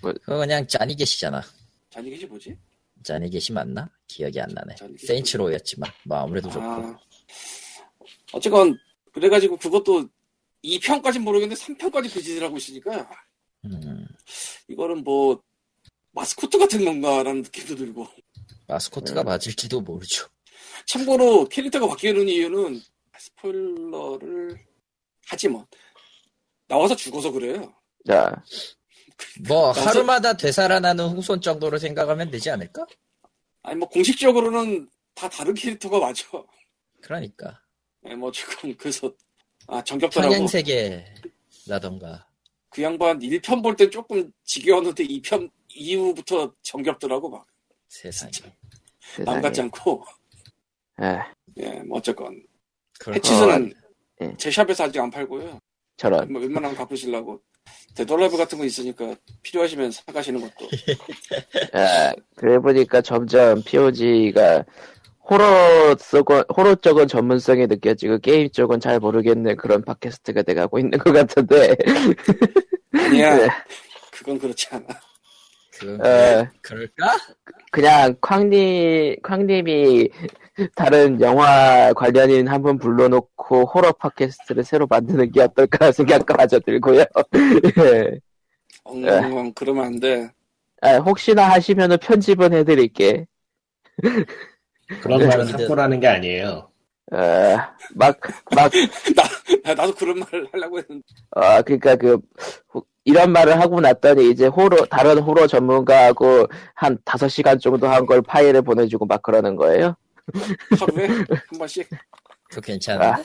그거 그냥 짜니 계시잖아. 자니 계시 뭐지? 짜니 계시 맞나? 기억이 안 나네. 세인츠로였지만. 뭐 아무래도 좋고. 아, 어쨌건 그래가지고 그것도 2편까진 모르겠는데 3편까지 그 짓을 하고 있으니까 음, 이거는 뭐 마스코트 같은 건가라는 느낌도 들고 마스코트가 음. 맞을지도 모르죠. 참고로 캐릭터가 바뀌는 이유는 스포일러를 하지 뭐 나와서 죽어서 그래요. 자, 뭐 나서- 하루마다 되살아나는 후손 정도로 생각하면 되지 않을까? 아니 뭐 공식적으로는 다 다른 캐릭터가 맞아. 그러니까 네, 뭐 지금 그래서 아 정겹더라고. 평양세계라던가 그 양반 1편 볼때 조금 지겨웠는데 2편 이후부터 정겹더라고 막. 세상에. 남. 같지 않고. 아, 예, 뭐 어쨌건 그럴 해치즈는 예. 제 샵에서 아직 안 팔고요. 저런. 뭐 웬만하면 바꾸시려고. 데돌라이브 같은 거 있으니까 필요하시면 사가시는 것도. 아, [laughs] 그래 보니까 점점 POG가 호러 쪽은 호러 쪽은 전문성이 느껴지고 게임 쪽은 잘 모르겠는 그런 팟캐스트가 돼가고 있는 것 같은데. 아니야. [laughs] 네. 그건 그렇지 않아. 그, 어, 그럴까? 그냥 쾅님 쾅님이 다른 영화 관련인 한 분 불러놓고 호러 팟캐스트를 새로 만드는 게 어떨까 [laughs] 생각까지 들고요. [laughs] 예. 엉엉 그러면 안 돼. 아, 혹시나 하시면은 편집은 해드릴게. 그런 네. 말은 [laughs] 함부라는 게 아니에요. 어, 막, 막, [laughs] 나, 나도 그런 말을 하려고 했는데. 어, 그니까 그, 호- 이런 말을 하고 났더니 이제 호러, 다른 호러 전문가하고 한 5시간 정도 한 걸 파일을 보내주고 막 그러는 거예요. 하루에 한 번씩. 그거 괜찮은데?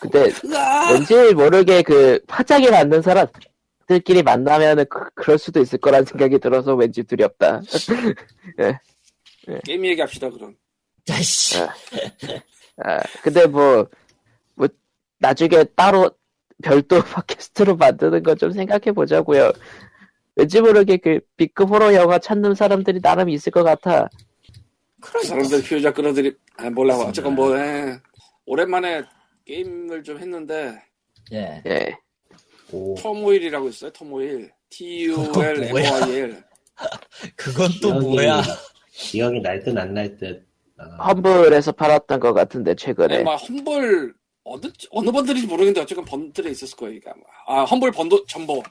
근데 으아! 왠지 모르게 그 파장이 맞는 사람들끼리 만나면은 그, 그럴 수도 있을 거란 생각이 들어서 왠지 두렵다. [laughs] 게임 얘기합시다, 그럼. 아이씨. 아. [laughs] 아, 근데 뭐, 뭐, 나중에 따로 별도 [laughs] 팟캐스트로 만드는 거 좀 생각해 보자고요. 왠지 모르게 그 B급 호러 영화 찾는 사람들이 나름 있을 것 같아. 그 사람들 피해자 끌어들이, 아, 몰라. 어쨌건 뭐, 예. 오랜만에 게임을 좀 했는데, 예. 예. 오, 터모일이라고 있어요, 터모일. T-U-L-M-O-I-L. 그건 또 [laughs] 기억이- 뭐야? 기억이 날 듯 안 날 듯. 아, 험블에서 팔았던 것 같은데 최근에 네, 막 험블 어느 어느 번들인지 모르겠는데 어쨌건 번들에 있었을 거예요. 이게 아마. 아 험블 번도 전보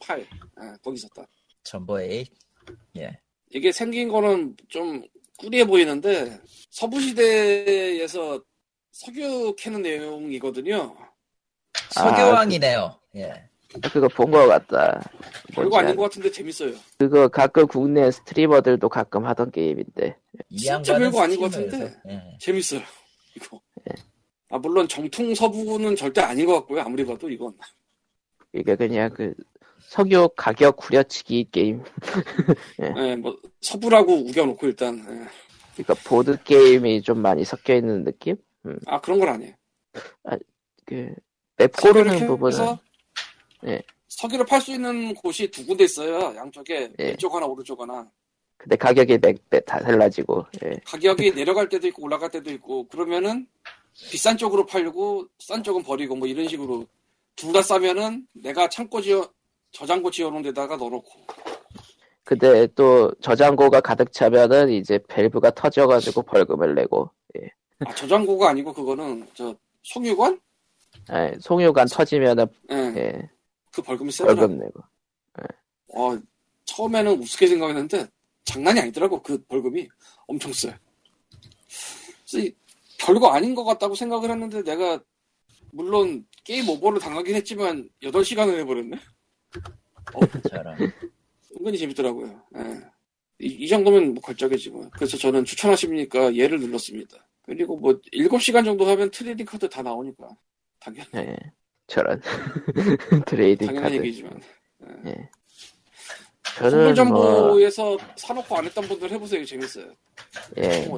8 아, 거기 있었다. 전보에 예. 이게 생긴 거는 좀 꾸리해 보이는데 서부 시대에서 석유 캐는 내용이거든요. 석유왕이네요. 예. 그거 본 것 같다. 별거 아닌 알- 것 같은데 재밌어요. 그거 가끔 국내 스트리머들도 가끔 하던 게임인데 이 진짜 별거 아닌 것 같은데. 예. 재밌어요. 이거. 아 물론 정통 서부는 절대 아닌 것 같고요. 아무리 봐도 이건 이게 그냥 그 석유 가격 후려치기 게임 [laughs] 예, 뭐 서부라고 우겨놓고 일단 예. 그러니까 보드 게임이 좀 많이 섞여 있는 느낌? 아 그런 건 아니에요. 그맵 고르는 석유를 부분은 예. 석유를 팔 수 있는 곳이 두 군데 있어요. 양쪽에 예. 왼쪽 하나 오른쪽 하나. 근데 가격이 맥다 달라지고 예. 가격이 내려갈 때도 있고 올라갈 때도 있고 그러면은 비싼 쪽으로 팔고 싼 쪽은 버리고 뭐 이런 식으로 둘 다 싸면은 내가 창고 지어 저장고 지어놓은 데다가 넣어놓고 근데 또 저장고가 가득 차면은 이제 밸브가 터져가지고 벌금을 내고 예. 아 저장고가 아니고 그거는 저 송유관 예, 송유관 터지면은 예, 예, 그 벌금이 세더라고 벌금 내고 어, 처음에는 우습게 생각했는데 장난이 아니더라고 그 벌금이 엄청 세 그래서 별거 아닌 것 같다고 생각을 했는데 내가 물론 game over를 당하긴 했지만 8시간을 해버렸네 저런. [laughs] 은근히 재밌더라고요. 예. 이, 이 정도면 뭐 걸작이지 뭐. 그래서 저는 추천하십니까 얘를 눌렀습니다. 그리고 뭐 7시간 정도 하면 trading card 다 나오니까 당연 예. 저런 [laughs] trading 당연한 카드 얘기지만 저는 선물 뭐 정보에서 사놓고 안 했던 분들 해보세요 재밌어요. 예.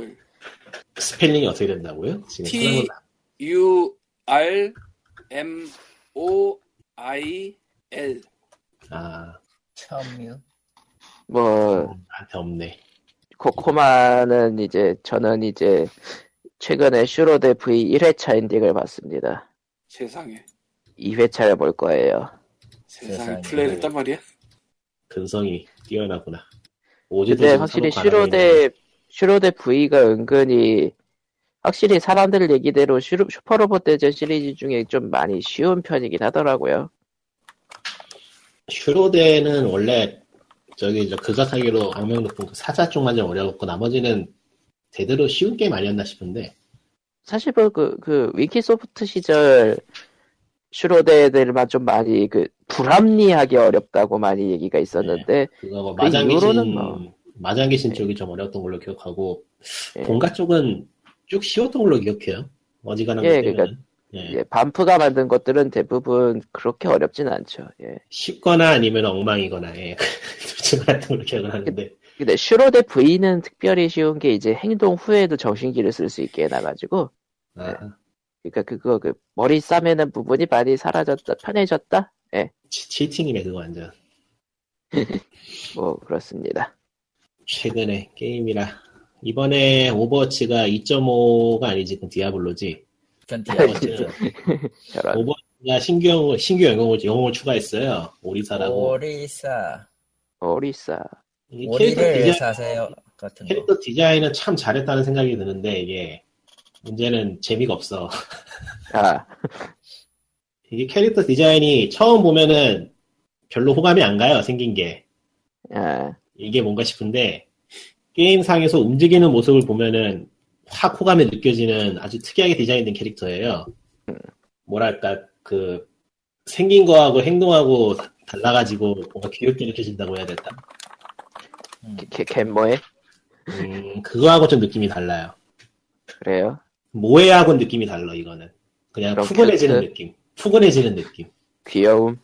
스펠링이 어떻게 된다고요? T U R M O I L 아 처음이요. 뭐 나한테 없네. 코코마는 이제 저는 이제 최근에 슈로대 V 1회차 엔딩을 봤습니다. 세상에 2회차를 볼 거예요. 세상에 세상에. 플레이를 했단 말이야. 근성이 뛰어나구나. 근데 확실히. 슈로데 슈로데 V가 은근히 확실히 사람들 얘기대로 슈, 슈퍼로봇 대전 시리즈 중에 좀 많이 쉬운 편이긴 하더라고요. 슈로데는 원래 저기 저 극악하기로 악명 높은 그 사자 쪽만 좀 어려웠고 나머지는 제대로 쉬운 게임 아니었나 싶은데 사실 뭐 그, 그 위키소프트 시절 슈로데들만 좀 많이 그 불합리하게 어렵다고 많이 얘기가 있었는데 그거 뭐그 마장기신 이후로는 뭐. 마장기신 쪽이 좀 어려웠던 걸로 기억하고 예. 본가 쪽은 쭉 쉬웠던 걸로 기억해요. 어지간한 예, 그러니까 예. 예, 반프가 만든 것들은 대부분 그렇게 어렵진 않죠. 예. 쉽거나 아니면 엉망이거나 예. [laughs] 둘중 하나였던 걸로 기억을 하는데 근데 슈로데 V는 특별히 쉬운 게 이제 행동 후에도 정신기를 쓸 수 있게 해놔가지고 아, 그러니까 그거 그 머리 싸매는 부분이 많이 사라졌다 편해졌다? 예. 치, cheating이네 그거 완전. [laughs] 뭐 그렇습니다. 최근에 게임이라. 이번에 오버워치가 2.5가 아니지 그 디아블로지? 전 디아블로죠. 저런 오버워치가 신규 영웅, 신규 영웅을, 영웅을 추가했어요. 오리사라고. 오리사. 오리사. 이 캐릭터 오리를 디자인, 사세요. 같은 거. 캐릭터 디자인은 참 잘했다는 생각이 드는데 이게 문제는 재미가 없어 아 [laughs] 이게 캐릭터 디자인이 처음 보면은 별로 호감이 안 가요 생긴 게 아, 이게 뭔가 싶은데 게임상에서 움직이는 모습을 보면은 확 호감이 느껴지는 아주 특이하게 디자인된 캐릭터예요. 뭐랄까 그 생긴 거하고 행동하고 달라가지고 뭔가 귀엽게 느껴진다고 해야 될까? 음. 개, 갭모에 음, 그거하고 좀 느낌이 달라요. 그래요 모에하고 느낌이 달라 이거는 그냥 푸근해지는 cute? 느낌. 푸근해지는 느낌. 귀여움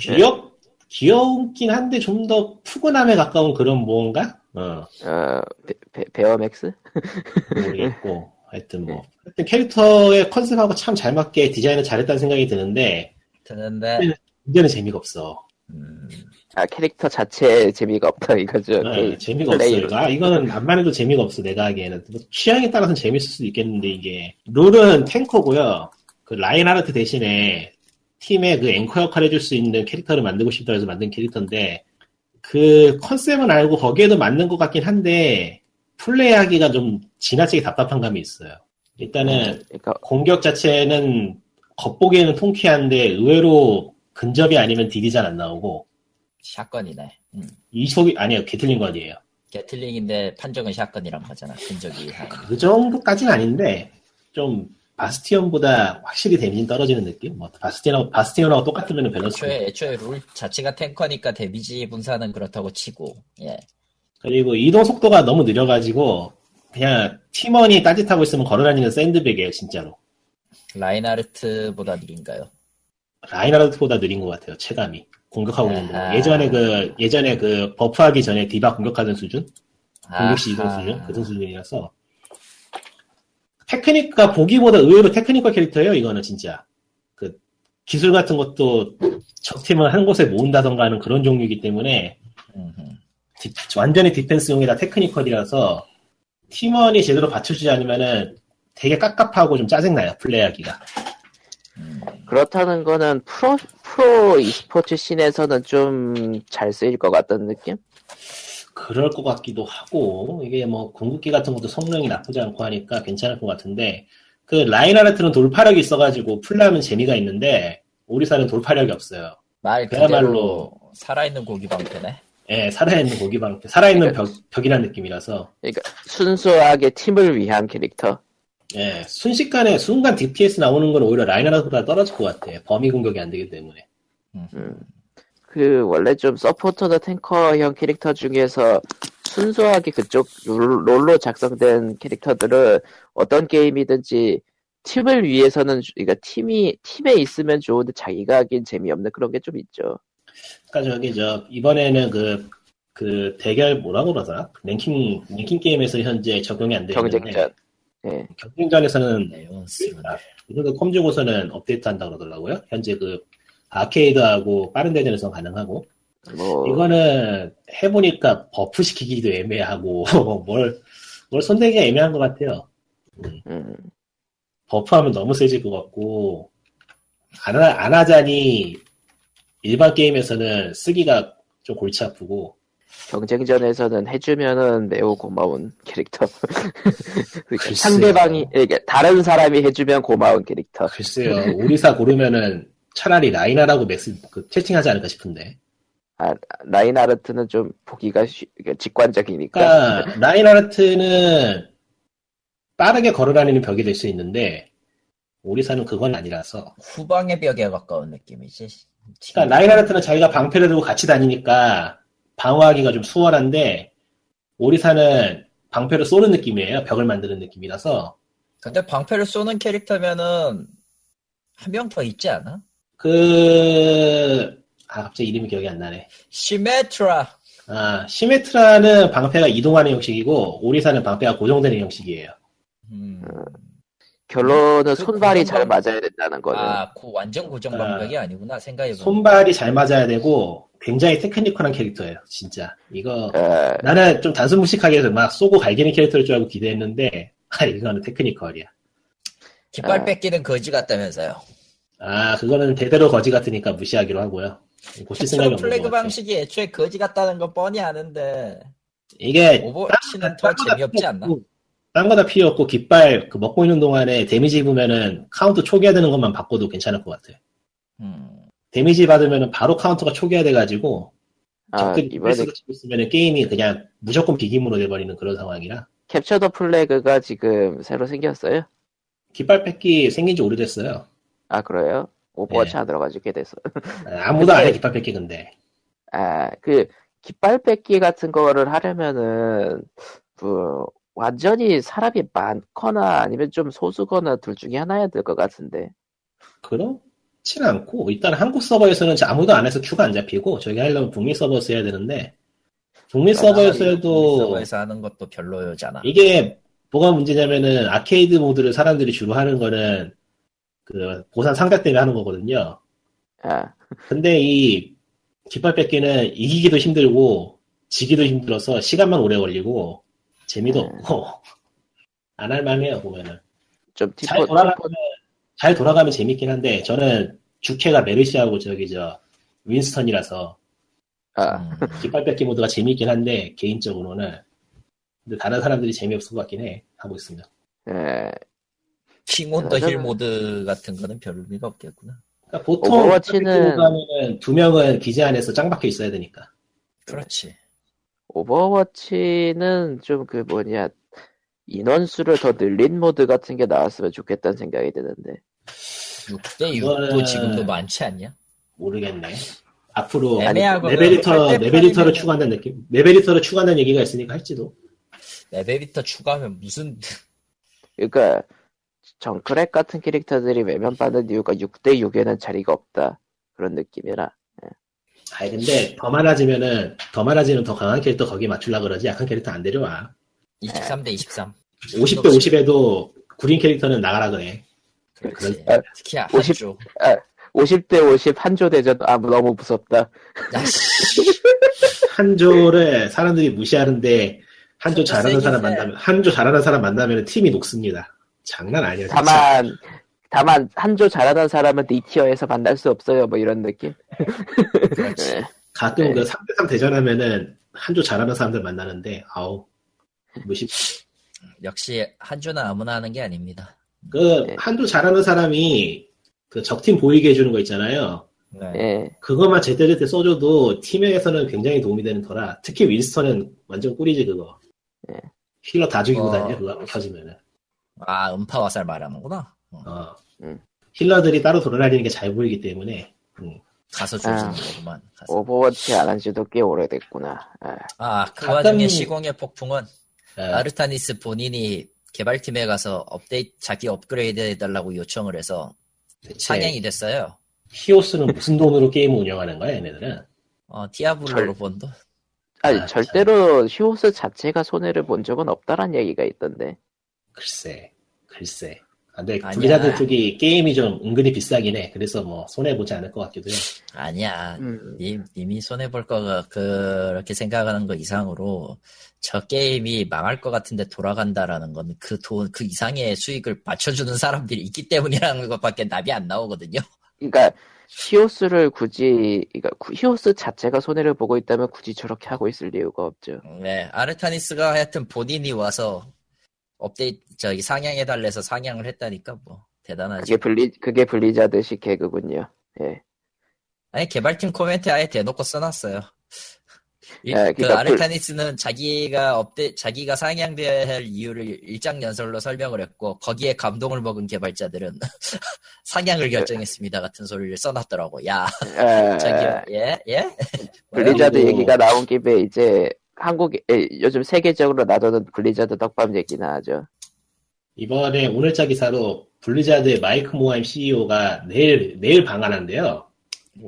귀엽 귀여운긴 한데 좀 더 푸근함에 가까운 그런 무언가? 어. 어 베, 베, 베이맥스 [laughs] 모르겠고 하여튼 뭐 하여튼 캐릭터의 컨셉하고 참 잘 맞게 디자인을 잘했다는 생각이 드는데 드는데 문제는 재미가 없어. 음, 아 캐릭터 자체에 재미가 없다 이거죠 네, 게임 재미가 없어. 플레이로. 이거. 아, 이거는 암만 해도 재미가 없어 내가 하기에는 뭐 취향에 따라서는 재밌을 수도 있겠는데 이게 role은 tanker고요. 그 라인하르트 대신에 팀의 그 앵커 역할 해줄 수 있는 캐릭터를 만들고 싶다 해서 만든 캐릭터인데 그 컨셉은 알고 거기에도 맞는 것 같긴 한데 플레이하기가 좀 지나치게 답답한 감이 있어요. 일단은 그러니까 공격 자체는 겉보기에는 통쾌한데 의외로 근접이 아니면 deal이 잘 안 나오고 shotgun이네. 음. 이속이 아니에요 gatling gun이에요. gatling인데 판정은 shotgun이란 거잖아. 근접이. 그 정도까지는 아닌데 좀 바스티온보다 확실히 데미지 떨어지는 느낌? 뭐 바스티온하고 바스티온하고 똑같으면 밸런스. 애초에, 애초에 role 자체가 tanker니까 데미지 분산은 그렇다고 치고, 예. 그리고 이동 속도가 너무 느려가지고 그냥 팀원이 딴짓하고 있으면 걸어다니는 샌드백이에요 진짜로. 라인하르트보다 느린가요? 라인하르트보다 느린 것 같아요 체감이. 공격하고 있는 거. 예전에 그 예전에 그 buff하기 전에 디바 공격하던 수준? 공격시 이동. 수준? 그 수준이라서 테크닉과 보기보다 의외로 technical 캐릭터예요 이거는 진짜 그 기술 같은 것도 적 팀을 한 곳에 모은다던가 하는 그런 종류이기 때문에. 디- 완전히 디펜스용이다 technical이라서 팀원이 제대로 받쳐주지 않으면은 되게 깝깝하고 좀 짜증나요 플레이하기가 음. 그렇다는 거는 프로 프로 e스포츠 scene에서는 좀 잘 쓰일 것 같다는 느낌? 그럴 것 같기도 하고 이게 뭐 궁극기 같은 것도 성능이 나쁘지 않고 하니까 괜찮을 것 같은데 그 라인하르트는 돌파력이 있어가지고 풀라면 재미가 있는데 오리사는 돌파력이 없어요. 말 그야말로- 살아있는 고기 방패네. 예, 살아있는 고기방 살아있는 벽, 벽이란 느낌이라서 그러니까 순수하게 팀을 위한 캐릭터. 예, 순식간에 순간 DPS 나오는 건 오히려 라인하르트보다 떨어질 것 같아. 범위 공격이 안 되기 때문에. 음. 그 원래 좀 서포터나 탱커형 캐릭터 중에서 순수하게 그쪽 롤- 롤로 작성된 캐릭터들은 어떤 게임이든지 팀을 위해서는 그러니까 팀이 팀에 있으면 좋은데 자기가 하기엔 재미없는 그런 게 좀 있죠. 그러니까 저기 저 이번에는 그, 그 대결 뭐라고 그러더라? 랭킹 랭킹 게임에서 현재 적용이 안 되는데 경쟁전. 예. 경쟁전에서는 네온스. 이거 컴주고서는 업데이트 한다고 그러더라고요. 현재 그 아케이드하고 빠른 대전에서 가능하고 뭐 이거는 해보니까 buff 시키기도 애매하고 [laughs] 뭘, 뭘 손대기가 애매한 것 같아요. 음, buff하면 너무 세질 것 같고 안, 하- 안 하자니 일반 게임에서는 쓰기가 좀 골치 아프고 경쟁전에서는 해주면은 매우 고마운 캐릭터. [laughs] 그러니까. 상대방이 이게 다른 사람이 해주면 고마운 캐릭터. 글쎄요 오리사 고르면은 차라리 라이나라고 맥스 그 채팅하지 않을까 싶은데 아, 라인하르트는 좀 보기가 쉬, 그러니까 직관적이니까. 그러니까 라인하르트는 빠르게 걸어다니는 벽이 될 수 있는데 오리사는 그건 아니라서 후방의 벽에 가까운 느낌이지. 그러니까 라인하르트는 자기가 방패를 들고 같이 다니니까 방어하기가 좀 수월한데 오리사는 방패를 쏘는 느낌이에요 벽을 만드는 느낌이라서 근데 방패를 쏘는 캐릭터면은 한 명 더 있지 않아? 그... 아 갑자기 이름이 기억이 안 나네 시메트라. 아 시메트라는 방패가 이동하는 형식이고 오리사는 방패가 고정되는 형식이에요 음. 결론은 그 손발이 고정 잘 방- 맞아야 된다는 거는. 아, 그 완전 고정 아. 방벽이 아 니구나 생각해 보면. 손발이 잘 맞아야 되고 굉장히 테크니컬한 캐릭터예요 진짜 이거 어, 나는 좀 단순 무식하게 해서 막 쏘고 갈기는 캐릭터일 줄 알고 기대했는데 아 이거는 테크니컬이야 깃발 아. 뺏기는 거지 같다면서요. 아 그거는 대대로 거지 같으니까 무시하기로 하고요 고칠 생각이 애초에 없는 flag 방식이 애초에 거지 같다는 건 뻔히 아는데 이게 오버워치는 더 재미없지 않나? 딴 거다 필요 없고 깃발 그 먹고 있는 동안에 데미지 입으면은 카운트 초기화 되는 것만 바꿔도 괜찮을 것 같아 음. 데미지 받으면은 바로 카운터가 초기화 돼가지고 아, 적들이 이번에 있으면은 게임이 그냥 무조건 비김으로 돼버리는 그런 상황이라 capture the flag가 지금 새로 생겼어요? 깃발 뺏기 생긴 지 오래됐어요 아, 그래요? 오버워치 네. 안 들어가지고 꽤 됐어. 아무도 안 해 깃발 뺏기 근데 아, 그, 깃발 뺏기 같은 거를 하려면은, 그, 완전히 사람이 많거나 아니면 좀 소수거나 둘 중에 하나야 될 것 같은데. 그 렇진 않고 일단 한국 서버에서는 아무도 안 해서 queue가 안 잡히고 저기 하려면 북미 서버에서 해야 되는데 북미 서버에서 해도 서버에서 하는 것도 별로잖아. 이게 뭐가 문제냐면은 아케이드 모드를 사람들이 주로 하는 거는 그 보상 상자 때문에 하는 거거든요. 아, 근데 이 깃발 뺏기는 이기기도 힘들고 지기도 힘들어서 시간만 오래 걸리고 재미도 음. 없고 [laughs] 안 할만해요 보면은 좀잘 티포, 돌아가면 티포, 잘 돌아가면 재밌긴 한데 저는 주캐가 메르시하고 저기 저 윈스턴이라서 아, 음. 깃발 뺏기 모드가 재밌긴 한데 개인적으로는 근데 다른 사람들이 재미없을 것 같긴 해. 하고 있으면. 예. king of the hill 저는- 모드 같은 거는 별 의미가 없겠구나. 그러니까 보통 오버워치는- 하면은 두 명은 기지 안에서 짱 박혀 있어야 되니까. 그렇지. 오버워치는 좀 그 뭐냐 인원수를 더 늘린 모드 같은 게 나왔으면 좋겠다는 생각이 드는데 6대 6도 그거는- 지금도 많지 않냐? 모르겠네. 앞으로 애매하고 레벨리터 팔대 레벨리터를 추가한다는 느낌. 레벨리터를 추가한다는 얘기가 있으니까 할지도. 레벨리터 추가하면 무슨 [laughs] 그러니까 정크랙 같은 캐릭터들이 외면받는 이유가 6대 6에는 자리가 없다 그런 느낌이라 아니 근데 더 많아지면은 더 많아지면 더 강한 캐릭터 거기에 맞추려 그러지 약한 캐릭터 안 데려와. 23대 23. 50대 50에도 구린 캐릭터는 나가라 그래. 그렇지. 아, 특히 50 한조. 50대 50 한조 대전 아 너무 무섭다. 한조를 사람들이 무시하는데 한조 잘하는 사람. 만나면 한조 잘하는 사람 만나면 팀이 녹습니다. 장난 아니야. 진짜. 다만 다만 한조 잘하는 사람은 D티어에서 만날 수 없어요 뭐 이런 느낌 그렇지. 예. [laughs] 가끔 네. 그 3대3 대전하면은 한조 잘하는 사람들 만나는데 아우 무시. 역시 한조는 아무나 하는 게 아닙니다. 그 네. 한조 잘하는 사람이 그 적팀 보이게 해주는 거 있잖아요. 네. 예. 그것만 제때 제때 써줘도 팀에서는 굉장히 도움이 되는 터라 특히 윈스턴은 완전 꿀이지 그거 네. healer 다 죽이고 어. 다녀 그거 켜지면은 아 음파 화살 말하는구나. 어, 어. 음. healer들이 따로 돌아다니는 게 잘 보이기 때문에 음. 가서 아. 조지는 거구만. 가서. 오버워치 안 한 지도 꽤 오래됐구나 아, 아, 그 가끔- 와중에 시공의 폭풍은 어, 아르타니스 본인이 개발팀에 가서 업데이트, 자기 업그레이드 해달라고 요청을 해서 상향이 됐어요. 히오스는 무슨 돈으로 게임을 운영하는 거야 얘네들은? 어, 디아블로로 절- 본도. 아니 아, 절대로 히오스 자체가 손해를 본 적은 없다란 얘기가 있던데. 글쎄 글쎄. 아, 근데 아니야. 블리자드 쪽이 게임이 좀 은근히 비싸긴 해 그래서 뭐 손해 보지 않을 것 같기도 해 아니야. 음. 님, 님이 손해 볼 거가 그렇게 생각하는 거 이상으로 저 게임이 망할 것 같은데 돌아간다라는 건 그 돈, 그 이상의 수익을 맞춰주는 사람들이 있기 때문이라는 것밖에 답이 안 나오거든요. 그러니까 히오스를 굳이 그러니까 구- 히오스 자체가 손해를 보고 있다면 굳이 저렇게 하고 있을 이유가 없죠. 네, 아르타니스가 하여튼 본인이 와서 업데이트, 저기 상향해 달래서 상향을 했다니까 뭐, 대단하지. 그게 블리 그게 블리자드식 개그군요. 예. 아니, 개발팀 코멘트 아예 대놓고 써놨어요. 일- 예, 그 그러니까 아르타니스는 자기가 업데 자기가 상향돼야 할 이유를 일장 연설로 설명을 했고 거기에 감동을 먹은 개발자들은 [laughs] 상향을 결정했습니다 같은 소리를 써놨더라고. 야, 에, [laughs] 저기요, 예, 예. 블리자드 얘기가 나온 김에 이제 한국에 에, 요즘 세계적으로 나도는 블리자드 떡밥 얘기나 하죠. 이번에 오늘자 기사로 블리자드의 마이크 모하임 CEO가 내일 내일 방한한대요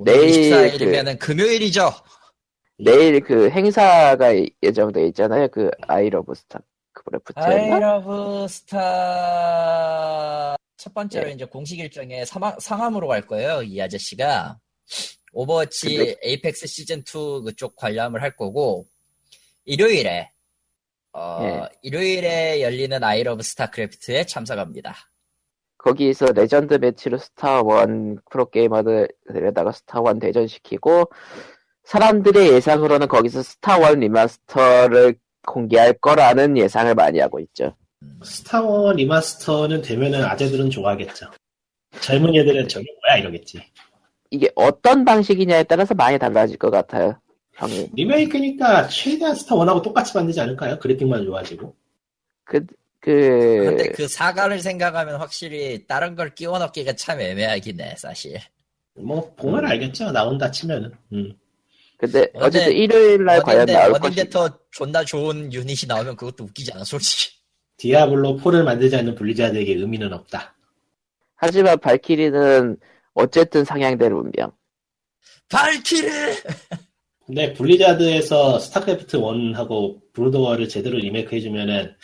내일 24일이면은 금요일이죠. 내일 그 행사가 예정돼 있잖아요. 그 아이러브 스타크래프트였나? 아이러브 스타 첫 번째로 네. 이제 공식 일정에 상암, 상암으로 갈 거예요. 이 아저씨가 오버워치 근데- 에이펙스 시즌 2 그쪽 관람을 할 거고 일요일에 어, 예. 일요일에 열리는 아이러브 스타크래프트에 참석합니다. 거기서 legend match로 스타원 프로게이머들에다가 스타원 대전시키고 사람들의 예상으로는 거기서 스타원 remaster를 공개할 거라는 예상을 많이 하고 있죠. 스타원 remaster는 되면은 아재들은 좋아하겠죠 젊은 애들은 저게 뭐야 이러겠지 이게 어떤 방식이냐에 따라서 많이 달라질 것 같아요. 형이. 리메이크니까 최대한 스타 원하고 똑같이 만들지 않을까요? 그래픽만 좋아지고 그, 그, 근데 그 사과를 생각하면 확실히 다른 걸 끼워 넣기가 참 애매하긴 해, 사실. 뭐 보면 알겠죠 나온다 치면은 음. 근데 원래 어쨌든 일요일 날 과연 나올 원인데 것이 더 존나 좋은 유닛이 나오면 그것도 웃기지 않아, 솔직히. 디아블로 4를 만들지 않는 블리자드에게 의미는 없다 하지만 발키리는 어쨌든 상향될 운명. 발키리! 근데 블리자드에서 스타크래프트 1하고 브로드워를 제대로 리메이크 해주면은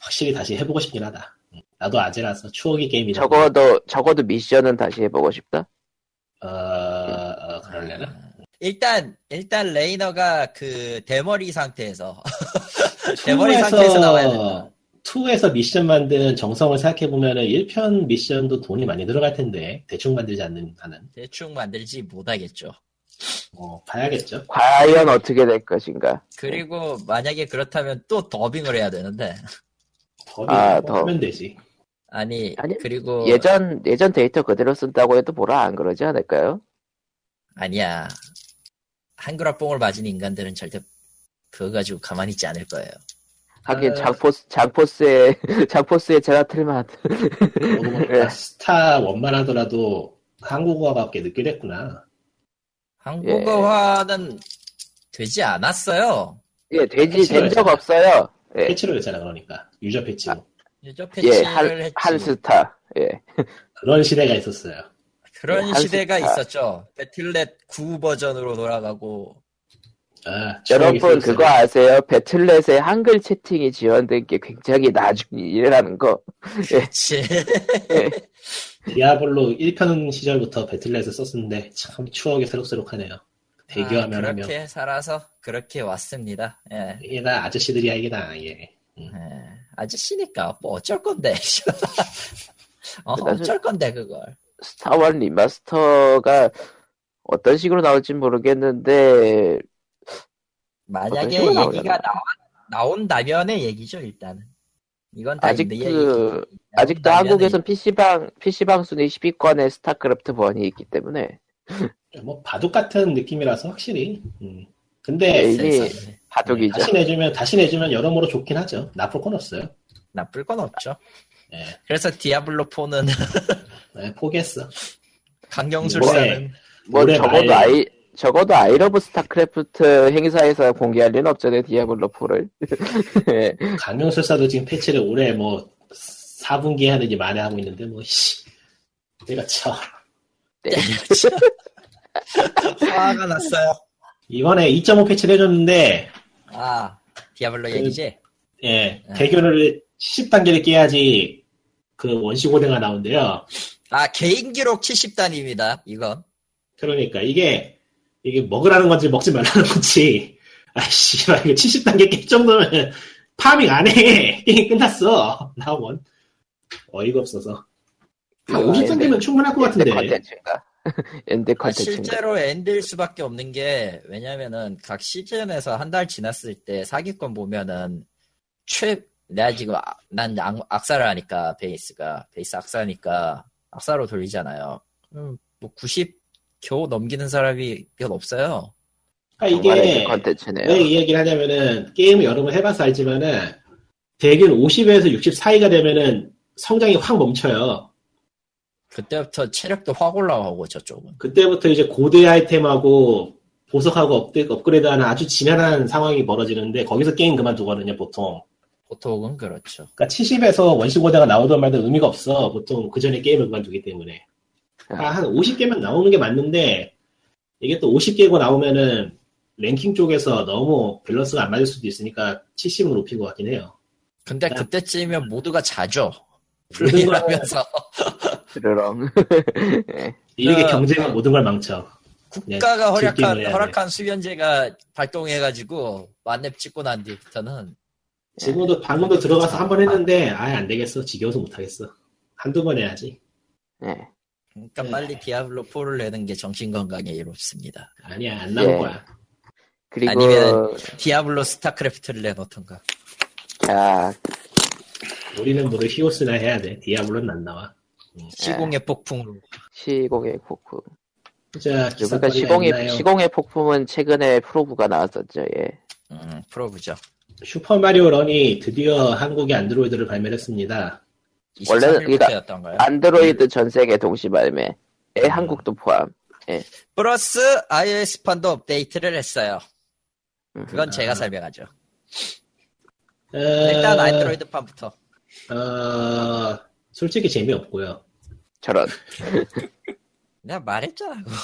확실히 다시 해보고 싶긴 하다. 나도 아재라서 추억의 게임이라. 적어도 적어도 미션은 다시 해보고 싶다. 어, 어 그럴래나? 일단, 일단 레이너가 그 대머리 상태에서. [laughs] [laughs] 대머리 상태에서 나와야 된다. 2에서 미션 만드는 정성을 생각해보면은 1편 미션도 돈이 많이 들어갈 텐데, 대충 만들지 않는 한은. 대충 만들지 못하겠죠. 뭐 봐야겠죠. 과연 어떻게 될 것인가. 그리고 만약에 그렇다면 또 더빙을 해야 되는데 더 아, 아, 더. 하면 되지. 아니, 아니, 그리고 예전 예전 데이터 그대로 쓴다고 해도 뭐라 안 그러지 않을까요? 아니야 한글화 뽕을 맞은 인간들은 절대 그거 가지고 가만히 있지 않을 거예요. 하긴 아. 장포스 장포스의 장포스의 제라틀만. 스타 원만 하더라도 한국어밖에 늦게 됐구나. 한국어화는 되지 않았어요. 예 되지 된 적. 없어요. 예, 패치로 했잖아 그러니까 유저 패치로. 유저 패치를 예, 한, 했지. 한스타. 예. [laughs] 그런 시대가 있었어요. 그런 예, 시대가. 있었죠. 배틀넷 9 버전으로 돌아가고 아, 여러분. 그거 아세요? 배틀넷에 한글 채팅이 지원된 게 굉장히 나중 일이라는 거. 그렇지. [laughs] 디아블로 1편 시절부터 배틀넷을 썼었는데 참 추억이 새록새록하네요. 대교하면 아, 그렇게 살아서 그렇게 왔습니다. 예. 이게 다 아저씨들이야 이게 다 예. 예. 아저씨니까 뭐 어쩔 건데. [laughs] 어, 어쩔 건데 그걸. 스타원 remaster가 어떤 식으로 나올지 모르겠는데 만약에 얘기가? 나와, 나온다면의 얘기죠 일단은. 이건 다 아직 내 그-. 아직도 한국에선 PC방 PC방 순위 10위권에 스타크래프트 1이 있기 때문에 뭐 바둑 같은 느낌이라서 확실히. 음. 근데. 이미 세상에. 바둑이죠. 다시 내주면 다시 내주면 여러모로 좋긴 하죠. 나쁠 건 없어요. 나쁠 건 없죠. 예. 그래서 디아블로 4는 네, 포기했어. 강령술사는 뭐 올해 적어도 말- 아이 적어도 아이러브 스타크래프트 행사에서 공개할 리는 없잖아요 디아블로 4를. [laughs] 예. 강령술사도 지금 패치를 올해 뭐 4분기에 하는지 마네 하고 있는데 뭐 씨. 내가 참 [laughs] 화가 났어요. 이번에 2.5 패치를 해줬는데 아 디아블로 그- 얘기지. 예, 아. 대균을 70단계를 깨야지 그 원시 고대가 나온대요. 아 개인 기록 70단입니다. 이건 그러니까 이게 이게 먹으라는 건지 먹지 말라는 건지 아이씨 이거 70단계 깰 정도면 farming 안 해. 게임 끝났어. 나오면 어이가 없어서. 한 50단계면 충분할 것 같은데. 컨텐츠인가? [laughs] end 아? 실제로 end일 수밖에 없는 게 왜냐면은 각 시즌에서 한 달 지났을 때 상위권 보면은 최 내가 지금 아- 난 악, 악사를 하니까 베이스가 베이스 악사니까 악사로 돌리잖아요. 그럼 뭐90 겨우 넘기는 사람이 몇 없어요. 아, 이게. 왜 이 얘기를 하냐면은 게임을 여러 번 해봐서 알지만은 대균 50에서 60 사이가 되면은 성장이 확 멈춰요. 그때부터 체력도 확 올라가고 저쪽은. 그때부터 이제 고대 아이템하고 보석하고 업데, 업그레이드하는 아주 지난한 상황이 벌어지는데 거기서 게임 그만두거든요 보통. 보통은 그렇죠. 그러니까 70에서 원시 고대가 나오던 말도 의미가 없어. 보통 그 전에 게임을 그만두기 때문에. 아, 한 50개만 나오는 게 맞는데 이게 또 50개고 나오면은 랭킹 쪽에서 너무 밸런스가 안 맞을 수도 있으니까 70은 높인 것 같긴 해요. 근데 네. 그때쯤이면 모두가 자죠. [laughs] 플레이하면서 드르렁. [laughs] [laughs] 이렇게 그- 경쟁은 모든 걸 망쳐. 국가가 네, 허락한. 허락한 수면제가 발동해가지고 만렙 찍고 난 뒤부터는 지금도 방금도 들어가서 한 번 했는데 아예 안 되겠어. 지겨워서 못 하겠어. 한두 번 해야지. 예. 그러니까 네. 빨리 디아블로 4를 내는 게 정신 건강에 이롭습니다. 아니야 안 나올 예. 거야. 그리고 아니면- 디아블로 스타크래프트를 내놓던가. 자 우리는 모두 히오스나 해야 돼. 디아블로는 안 나와. 시공의 폭풍으로. 시공의 폭풍. 자 그러니까 시공의 있나요? 시공의 폭풍은 최근에 프로브가 나왔었죠. 예. 음, 프로브죠. 슈퍼 마리오 런이 드디어 한국에 안드로이드를 발매했습니다. 23일부터였던가요? 안드로이드 전 세계 동시 발매에 음. 한국도 포함. 플러스 iOS판도 업데이트를 했어요. 음. 그건 아. 제가 설명하죠. 어, 일단 안드로이드 판부터. 어, 솔직히 재미없고요. 저런. [laughs] 내가 말했잖아. 그거.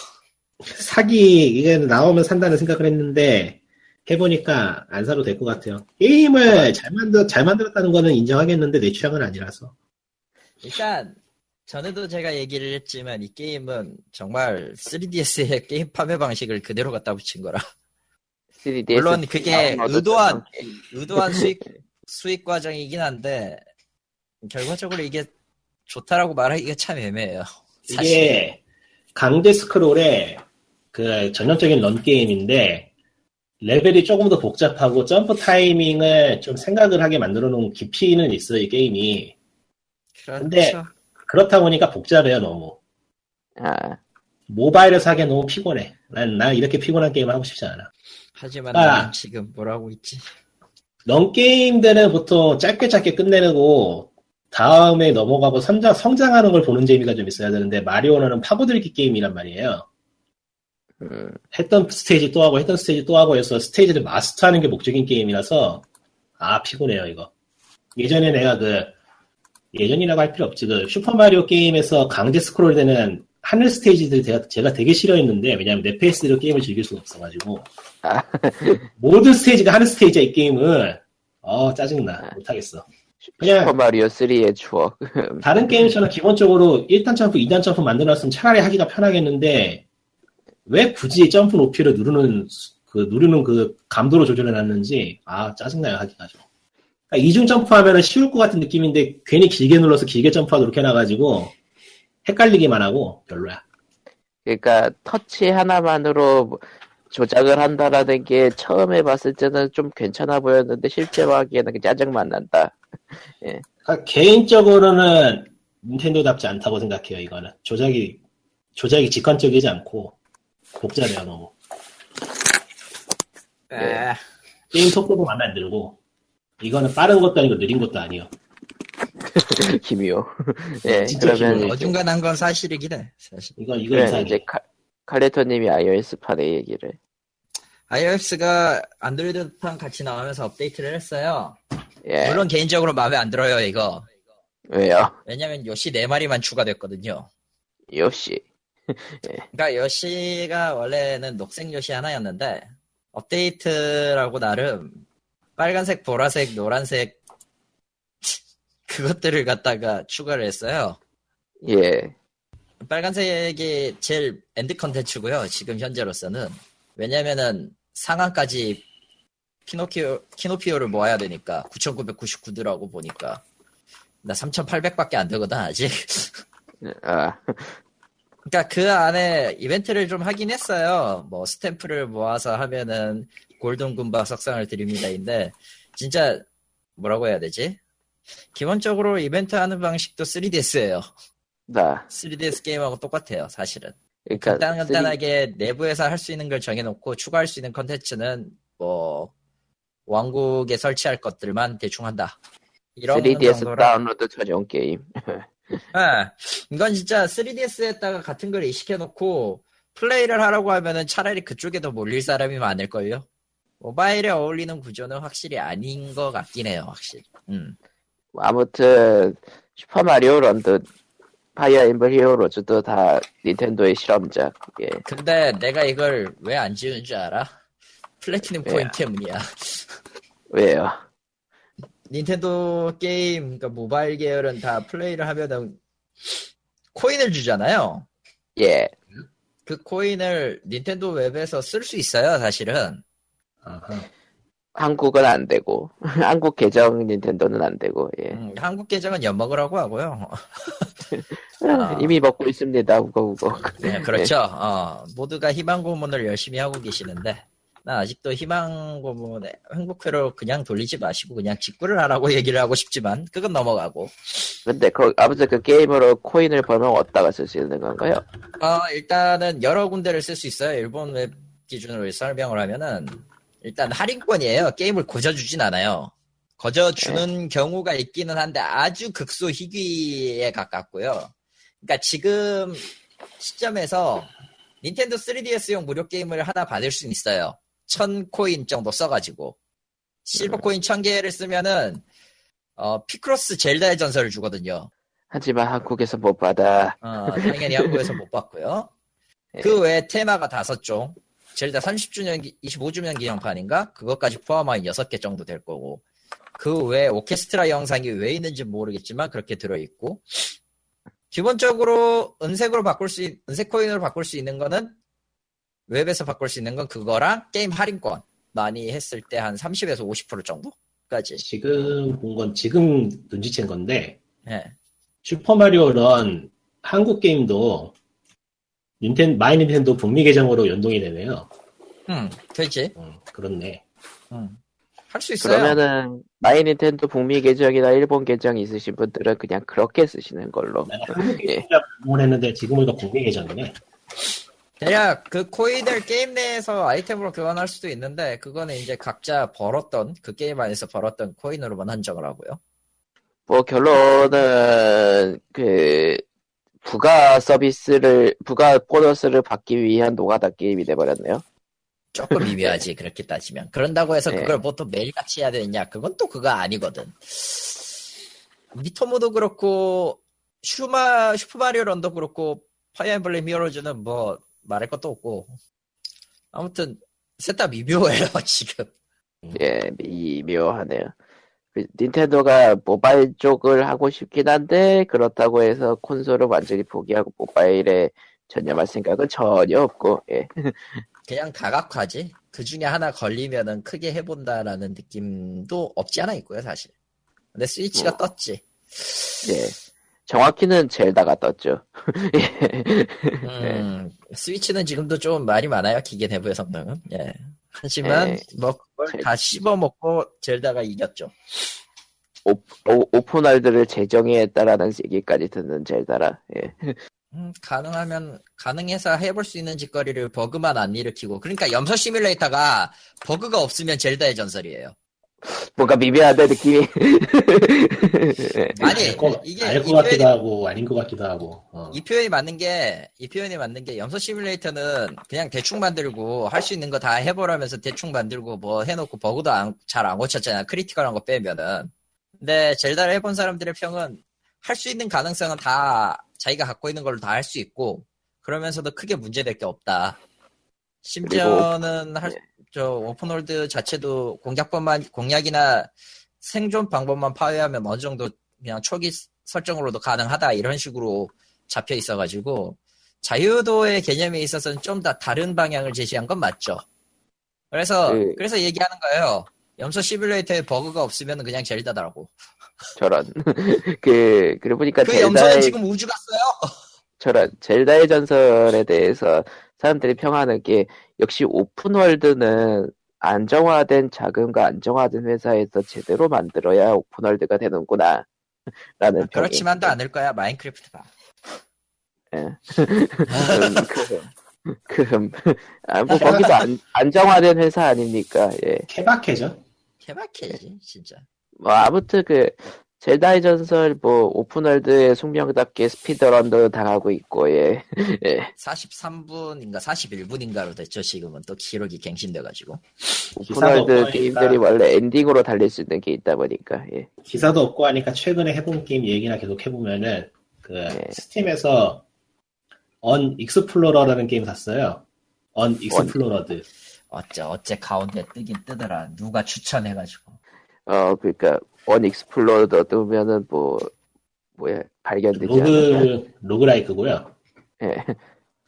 사기 이게 나오면 산다는 생각을 했는데 해보니까 안 사도 될 것 같아요. 게임을 잘 만들 잘 만들었다는 거는 인정하겠는데 내 취향은 아니라서. 일단 전에도 제가 얘기를 했지만 이 게임은 정말 3DS의 [laughs] 게임 판매 방식을 그대로 갖다 붙인 거라. 3DS 물론 그게 의도한. 의도한 [laughs] 수익 수익 과정이긴 한데 결과적으로 이게 좋다라고 말하기가 참 애매해요. 사실 이게 강제 스크롤에 그 전형적인 런 게임인데 레벨이 조금 더 복잡하고 점프 타이밍을 좀 생각을 하게 만들어 놓은 깊이는 있어요 이 게임이 근데- 그렇죠. 그렇다 보니까 복잡해요 너무. 아, 모바일에서 하기엔 너무 피곤해. 난, 난 이렇게 피곤한 게임을 하고 싶지 않아. 하지만 아. 지금 뭘 하고 있지? run 게임들은 보통 짧게 짧게 끝내고 다음에 넘어가고 성장, 성장하는 걸 보는 재미가 좀 있어야 되는데 마리오는 파고들기 게임이란 말이에요. 음, 했던 스테이지 또 하고 했던 스테이지 또 하고 해서 스테이지를 마스터하는 게 목적인 게임이라서 아 피곤해요 이거. 예전에 내가 그 예전이라고 할 필요 없지 그 슈퍼마리오 게임에서 강제 스크롤 되는 하늘 스테이지들 제가, 제가 되게 싫어했는데 왜냐면 내 페이스로 게임을 즐길 수가 없어가지고 아. [laughs] 모든 스테이지가 하늘 스테이지야 이 게임은 어 짜증나 못하겠어 그냥- 슈퍼마리오 3의 추억. [laughs] 다른 게임처럼 기본적으로 1단 점프, 2단 점프 만들어놨으면 차라리 하기가 편하겠는데, 왜 굳이 점프 높이를 누르는, 그, 누르는 그 감도로 조절해놨는지, 아, 짜증나요, 하기가 좀. 그러니까 이중 점프하면 쉬울 것 같은 느낌인데, 괜히 길게 눌러서 길게 점프하도록 해놔가지고, 헷갈리기만 하고, 별로야. 그러니까 터치 하나만으로 뭐 조작을 한다라는 게 처음에 봤을 때는 좀 괜찮아 보였는데 실제로 하기에는 그 짜증만 난다. [laughs] 그러니까 개인적으로는 닌텐도답지 않다고 생각해요, 이거는. 조작이, 조작이 직관적이지 않고, 복잡해요, 너무. 아, 게임 속도도 마음에 안 들고 이거는 빠른 것도 아니고 느린 것도 아니요. [laughs] 기미요. 예, 진짜 그러면 어중간한 건 사실이긴 해. 사실. 이거 이거 그래, 이상해. 이제 칼, 칼레토님이 iOS판의 얘기를. iOS가 안드로이드 판 같이 나오면서 업데이트를 했어요. 예, 물론 개인적으로 마음에 안 들어요, 이거. 왜요? 왜냐면 요시 4마리만 추가됐거든요. 역시. [laughs] 그러니까 요시가 원래는 녹색 요시 하나였는데 업데이트라고 나름 빨간색, 보라색, 노란색 그것들을 갖다가 추가를 했어요. 예, 빨간색이 제일 end 컨텐츠고요. 지금 현재로서는 왜냐면은 상한까지 키노피오, 키노피오를 모아야 되니까 9,999더라고 보니까 나 3,800밖에 안 되거든 아직. 아, 그러니까 그 안에 이벤트를 좀 하긴 했어요. 뭐 스탬프를 모아서 하면은 golden 굼바 석상을 드립니다인데 진짜 뭐라고 해야 되지? 기본적으로 이벤트 하는 방식도 3DS예요. 나. 3DS 게임하고 똑같아요, 사실은. 그러니까 간단간단하게 내부에서 할 수 있는 걸 정해놓고 추가할 수 있는 컨텐츠는 뭐 왕국에 설치할 것들만 대충 한다. 이런 3DS 정도라. 다운로드 전용 게임. 예. [laughs] 이건 진짜 3DS에다가 같은 걸 이식해놓고 플레이를 하라고 하면은 차라리 그쪽에 더 몰릴 사람이 많을걸요? 모바일에 어울리는 구조는 확실히 아닌 것 같긴 해요, 확실히. 음. 아무튼 슈퍼마리오 런도 파이어 엠블렘 히어로즈도 다 닌텐도의 실험작. 예. 근데 내가 이걸 왜 안 지운 줄 알아? 플래티넘 왜요? 코인 때문이야. 왜요? 닌텐도 게임, 그러니까 모바일 계열은 다 플레이를 하면은 코인을 주잖아요. 예. 그 코인을 닌텐도 웹에서 쓸 수 있어요, 사실은. 아하. 한국은 안 되고 [laughs] 한국 계정 닌텐도는 안 되고 예. 음, 한국 계정은 엿먹으라고 하고요. [laughs] 아. 이미 먹고 있습니다. 우거 우거. [laughs] 네, 그렇죠. 어, 모두가 희망 고문을 열심히 하고 계시는데, 나 아직도 희망 고문에 행복회로 그냥 돌리지 마시고 그냥 직구를 하라고 얘기를 하고 싶지만, 그건 넘어가고. 근데 그 아무튼 그 게임으로 코인을 벌면 어디다가 쓸 수 있는 건가요? 어, 일단은 여러 군데를 쓸 수 있어요. 일본 웹 기준으로 설명을 하면은, 일단 할인권이에요. 게임을 거저주진 않아요. 거저주는 경우가 있기는 한데 아주 극소 희귀에 가깝고요. 그러니까 지금 시점에서 닌텐도 3DS용 무료 게임을 하나 받을 수는 있어요. 1000코인 정도 써가지고. 실버 코인 1000개를 쓰면은, 어, 피크로스 젤다의 전설을 주거든요. 하지만 한국에서 못 받아. 어, 당연히 한국에서 못 봤고요. [laughs] 예. 그 외에 테마가 다섯 종, 젤다 30주년, 기- 25주년 기념판인가? 그것까지 포함한 6개 정도 될 거고. 그 외에 오케스트라 영상이 왜 있는지 모르겠지만 그렇게 들어있고. 기본적으로 은색으로 바꿀 수, 있- 은색 코인으로 바꿀 수 있는 거는 웹에서 바꿀 수 있는 건 그거랑 게임 할인권. 많이 했을 때 한 30에서 50% 정도까지. 지금 본 건 지금 눈치챈 건데 예. 슈퍼마리오 런 한국 게임도 닌텐 마이 닌텐도 북미 계정으로 연동이 되네요. 음, 되지. 음, 그렇네. 음. 할 수 있어요. 그러면은 마이 닌텐도 북미 계정이나 일본 계정 있으신 분들은 그냥 그렇게 쓰시는 걸로. 내가 한국 예. 계정이라 응원했는데 지금 보니까 북미 계정이네. 대략 그 코인을 게임 내에서 아이템으로 교환할 수도 있는데 그거는 이제 각자 벌었던 그 게임 안에서 벌었던 코인으로만 한정을 하고요. 뭐 결론은 그 부가 서비스를 부가 보너스를 받기 위한 노가다 게임이 돼버렸네요. 조금 미묘하지 그렇게 따지면 그런다고 해서 네. 그걸 뭐또 매일같이 해야 되느냐 그건 또 그거 아니거든 미토모도 그렇고 슈마 슈퍼마리오 런도 그렇고 파이어 엠블렘 히어로즈는 뭐 말할 것도 없고 아무튼 셋 다 미묘해요 [laughs] 지금 예, 미묘하네요. 그 닌텐도가 모바일 쪽을 하고 싶긴 한데 그렇다고 해서 콘솔을 완전히 포기하고 모바일에 전념할 생각은 전혀 없고 예. [laughs] 그냥 다각화지 그 중에 하나 걸리면은 크게 해본다라는 느낌도 없지 않아 있고요 사실 근데 스위치가 뭐. 떴지 예. 정확히는 젤다가 떴죠. [laughs] 음, 스위치는 지금도 좀 말이 많아요. 기계 내부의 성능은. 예. 하지만, 예. 뭐, 그걸 제- 다 씹어먹고 젤다가 이겼죠. 오, 오, open world를 재정의했다라는 얘기까지 듣는 젤다라. 예. 음, 가능하면, 가능해서 해볼 수 있는 짓거리를 버그만 안 일으키고. 그러니까 염소 시뮬레이터가 버그가 없으면 젤다의 전설이에요. 뭔가 미묘하다 느낌이. 아니, 알것 이게, 알것 이 같기도 표현이, 하고 아닌 것 같기도 하고. 어. 이 표현이 맞는 게, 이 표현이 맞는 게 염소 시뮬레이터는 그냥 대충 만들고 할 수 있는 거 다 해보라면서 대충 만들고 뭐 해놓고 버그도 잘안 고쳤잖아. critical한 거 빼면은. 근데 젤다를 해본 사람들의 평은 할 수 있는 가능성은 다 자기가 갖고 있는 걸로 다 할 수 있고 그러면서도 크게 문제될 게 없다. 심지어는 할, 저 open world 자체도 공략법만 공략이나 생존 방법만 파악하면 어느 정도 그냥 초기 설정으로도 가능하다 이런 식으로 잡혀 있어가지고 자유도의 개념에 있어서는 좀더 다른 방향을 제시한 건 맞죠. 그래서 그- 그래서 얘기하는 거예요. 염소 시뮬레이터에 버그가 없으면 그냥 젤다더라고. 저런. [laughs] 그, 그러고 보니까 그 염소는 젤다의, 지금 우주 갔어요. 저런, 젤다의 전설에 대해서 사람들이 평하는 게, 역시 open world는 안정화된 자금과 안정화된 회사에서 제대로 만들어야 open world가 되는구나. [laughs] 라는 평이. 그렇지만도 않을 거야 마인크래프트가. 음, 그, 그, 아, 뭐, 거기도 안, 안정화된 회사 아닙니까? 예. 케바케죠? 케바케지 진짜. 뭐, 아무튼 그, 젤다의 전설, 뭐, open world의 숙명답게 speedrun도 당하고 있고, 예. [laughs] 예. 43분인가 41분인가로 됐죠 지금은 또 기록이 갱신돼가지고. open world 게임들이 하니까, 원래 엔딩으로 달릴 수 있는 게 있다 보니까, 예. 기사도 없고 하니까 최근에 해본 게임 얘기나 계속 해보면은 그 네. 스팀에서 언 익스플로러라는 게임 샀어요. Unexplored. 어째 어째 가운데 뜨긴 뜨더라. 누가 추천해가지고. 어, 그니까, Unexplored 뜨면은 뭐, 뭐야, 발견되지? 로그 roguelike고요. 예.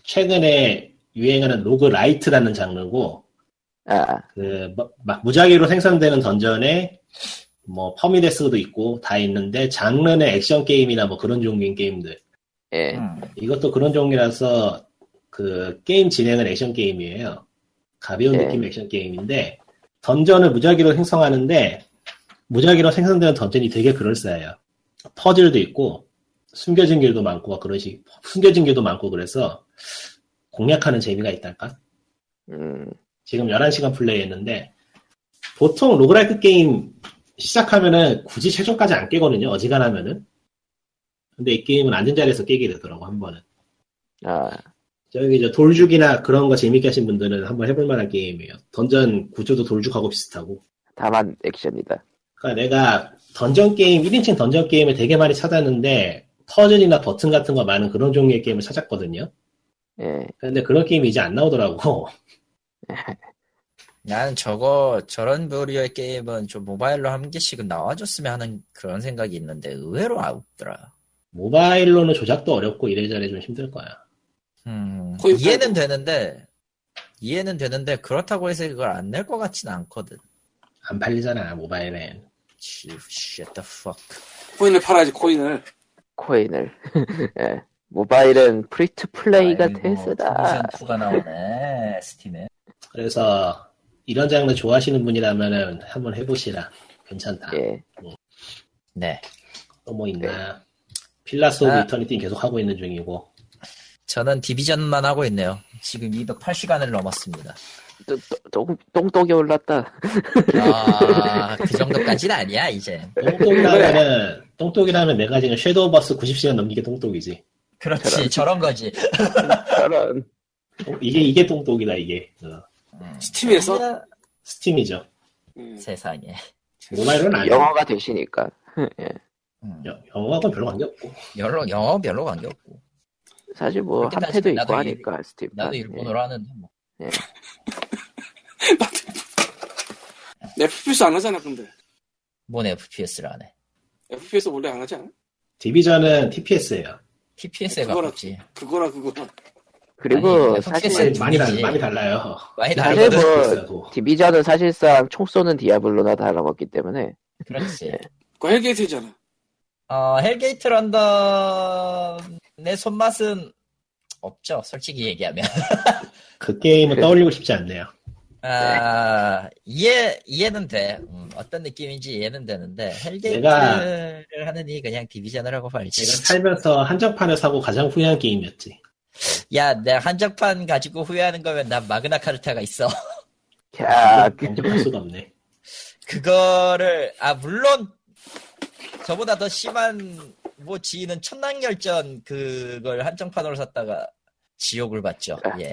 최근에 유행하는 roguelite라는 장르고 아, 그 막 무작위로 생성되는 던전에 뭐 퍼미데스도 있고 다 있는데 장르는 액션 게임이나 뭐 그런 종류인 게임들. 예. 음. 이것도 그런 종류라서 그 게임 진행은 액션 게임이에요. 가벼운 네. 느낌 액션 게임인데 던전을 무작위로 생성하는데 무작위로 생성되는 던전이 되게 그럴싸해요. 퍼즐도 있고 숨겨진 길도 많고 막 그러시 숨겨진 길도 많고 그래서 공략하는 재미가 있달까? 음, 지금 11시간 플레이했는데 보통 roguelike 게임 시작하면은 굳이 최종까지 안 깨거든요. 어지간하면은. 근데 이 게임은 앉은 자리에서 깨게 되더라고 한 번은. 아, 저기 저 돌죽이나 그런 거 재밌게 하신 분들은 한번 해볼 만한 게임이에요. 던전 구조도 돌죽하고 비슷하고. 다만 액션이다. 그러니까 내가 던전 게임 1인칭 던전 게임을 되게 많이 찾았는데 퍼즐이나 버튼 같은 거 많은 그런 종류의 게임을 찾았거든요. 예. 근데 그런 게임이 이제 안 나오더라고. [laughs] 나는 저거 저런 부류의 게임은 좀 모바일로 한 개씩은 나와줬으면 하는 그런 생각이 있는데 의외로 없더라. 모바일로는 조작도 어렵고 이래저래 좀 힘들 거야. 음, 이해는. 되는데 이해는 되는데 그렇다고 해서 이걸 안 낼 것 같진 않거든. 안 팔리잖아 모바일엔. Shit the fuck. 코인을 팔아야지 코인을. 코인을. [laughs] 예. 모바일은 free to play가 대세다. 2가 나오네 스팀에. 그래서 이런 장르 좋아하시는 분이라면은 한번 해보시라. 괜찮다. 예. 네. 또 뭐 있나? 필라스 오브 아. 이터니티 계속 하고 있는 중이고. 저는 디비전만 하고 있네요. 지금 208시간을 넘었습니다. 또, 또, 똥, 똥독이 올랐다. 아, 그 정도까지는 아니야, 이제. 똥독이라면은, 똥독이라면 내가 지금 섀도우 버스 90시간 넘기게 똥독이지. 그렇지, 저런 거지. 저런. 어, 이게, 이게 똥독이다, 이게. 어, 스팀에서? 스팀이죠. 음. 세상에. 모바일은 아니야. 영어가 되시니까. 예. 음, 여- 영어하고는 별로 관계없고. 영어, 영어 별로 관계없고. 사실 뭐 한패도 있고 하니까 스팀. 나도 일본어로 하는데, 뭐. [laughs] FPS 안 하잖아, 근데. 뭔 FPS를 안 해. FPS 원래 안 하지 않아? 디비전은 TPS예요 TPS에 가깝지. 그거라, 그거라. 그리고 아니, 사실 많이, 달, 분이지. 많이 달라요. 많이 사실. 뭐. 디비전은 사실상 총 쏘는 디아블로나 다름없기 때문에 그렇지. 그거 헬게이트잖아. 어, 헬게이트 런던의 손맛은 없죠, 솔직히 얘기하면. [laughs] 그 게임은 그- 떠올리고 싶지 않네요. 아, 이해, 이해는 돼. 음, 어떤 느낌인지 이해는 되는데, 헬게이트를 내가- 하느니 그냥 디비전을 하고 말지. 내가 살면서 한정판을 사고 가장 후회한 게임이었지. 야, 내가 한정판 가지고 후회하는 거면 난 마그나 카르타가 있어. [laughs] 야, 그- 영접할 수가 없네. 그거를, 아, 물론, 저보다 더 심한, 뭐, 지인은 천랑열전 그걸 한정판으로 샀다가 지옥을 봤죠. 예.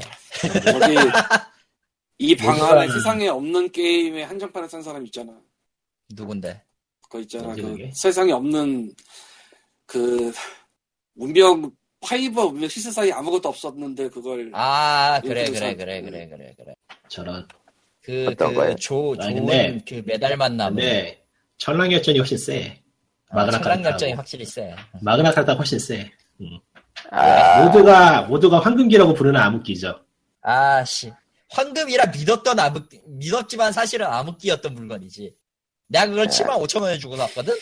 저기, [laughs] 이방 안에 세상에 없는 게임에 한정판을 산 사람 있잖아. 누군데? 그거 있잖아. 그 그게? 세상에 없는, 그, 문명, five와 문명 six 사이 아무것도 없었는데, 그걸. 아, 그래, 요즘 그래, 사- 그래, 그래, 그래, 그래. 저런. 그, 어떤 그? 조, 좋은 그 메달만 남은. 근데 천랑열전이 훨씬 세. 마그나 천랑 열정이 카르타하고. 확실히 세. 마그나 카르타 훨씬 세. 아, 모두가 모두가 황금기라고 부르는 암흑기죠. 아, 씨. 황금이라 믿었던 암흑, 믿었지만 사실은 암흑기였던 물건이지. 내가 그걸 7만 5천 원에 주고 샀거든?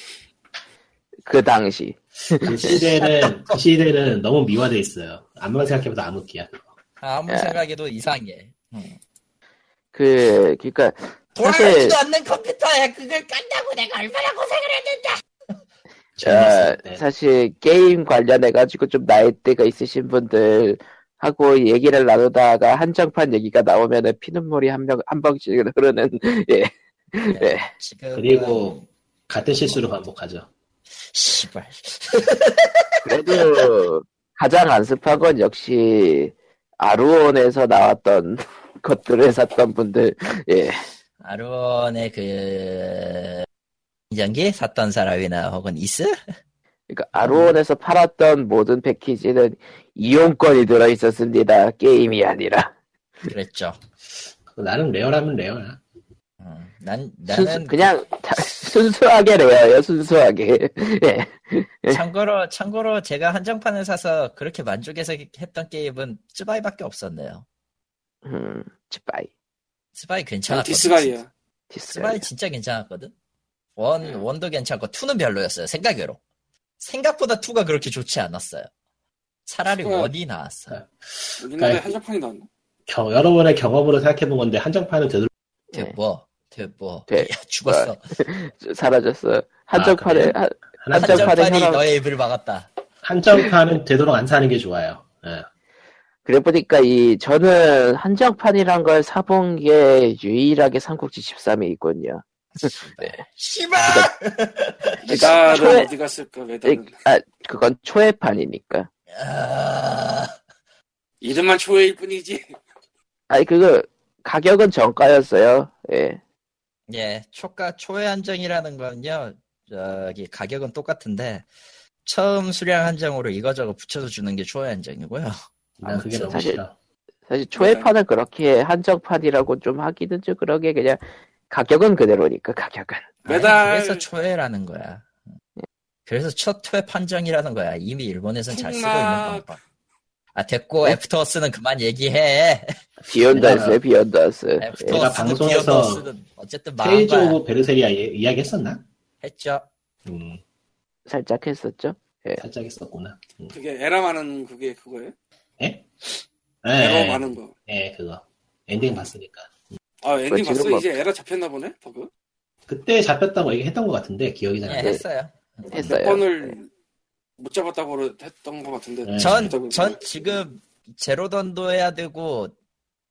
그 당시. 그 시대는 [laughs] 그 시대는 너무 미화돼 있어요. 암만 생각해봐도 암흑기야. 그거. 아무 야. 생각에도 이상해. 응. 그, 그니까, 사실, 돌아가지도 않는 컴퓨터에 그걸 깐다고 내가 얼마나 고생을 했는데! 자, 때. 사실 게임 관련해가지고 좀 나이대가 있으신 분들 하고 얘기를 나누다가 한정판 얘기가 나오면은 피눈물이 한 명, 한 방씩 [laughs] 흐르는, 예. 네. 지금. 그리고 같은 실수를 반복하죠. 씨발. 그래도 가장 안습한 건 역시 아루온에서 나왔던 [laughs] 것들을 샀던 분들, 예. 아론의 그, 인전기 샀던 사람이나 혹은 이스? 그러니까 아루온에서 팔았던 모든 패키지는 이용권이 들어있었습니다. 게임이 아니라. 그랬죠. 나는 레어라면 레어야. 음, 난, 순수, 나는 그냥 다- 순수하게 레어요, 순수하게. [laughs] 예. 참고로 참고로 제가 한정판을 사서 그렇게 만족해서 했던 게임은 스바이밖에 없었네요. 음, 스파이. 스바이 괜찮았거든. 디스가이야. 스바이 진짜 괜찮았거든. 원 원도 괜찮고 투는 별로였어요. 생각외로. 생각보다 투가 그렇게 좋지 않았어요. 차라리 투가- 원이 나았어. 옛날에 그러니까- 한정판이 나왔나? 겨- 여러분의 경험으로 생각해본 건데 한정판은 되돌 뭐, 돼. 야, 죽었어. [laughs] 사라졌어. 한정판에, 그래요? 한, 한정판, 한정판에 한정판이 하나- 너의 입을 막았다. 한정판은 되도록 안 사는 게 좋아요. 예. 그래 보니까 이, 저는 한정판이란 걸 사본 게 유일하게 삼국지 13이 있군요. 씨발! [laughs] 메달은 초에- 어디 갔을까, 메달은. 아, 그건 초회판이니까. 아, 이름만 초회일 뿐이지. 아니, 그거, 가격은 정가였어요. 예. 예, 초가 초회 한정이라는 건요, 저기 가격은 똑같은데 처음 수량 한정으로 이거저거 붙여서 주는 게 초회 한정이고요. 난 그게 너무 사실- 싫어. 사실 초회판은 그렇게 한정판이라고 좀 하기는 좀 그러게 그냥 가격은 그대로니까 가격은. 매달- 아니, 그래서 초회라는 거야. 그래서 첫 회 판정이라는 거야. 이미 일본에서는 잘 쓰고 있는. 방법. 아 됐고 애프터스는 그만 얘기해. 비욘더스. 예. 애프터스는 방송에서 비욘더스는 어쨌든 망한 오브 베르세리아 이- 이야기 했었나? 했죠. 음. 살짝 했었죠. 살짝 했었구나. 음. 그게 에라 많은 그게 그거예요? 예? 에러 예, 많은 거. 예, 그거. 엔딩 봤으니까. 아 엔딩 지금 봤어? 뭐- 이제 에라 잡혔나 보네 버그? 그때 잡혔다고 얘기했던 것 같은데 기억이 잘 예, 안 나. 했어요. 몇 했어요. 번을 못 잡았다고 했던 것 같은데. 네. 전, 잡혔다고 전 지금 제로던도 해야 되고,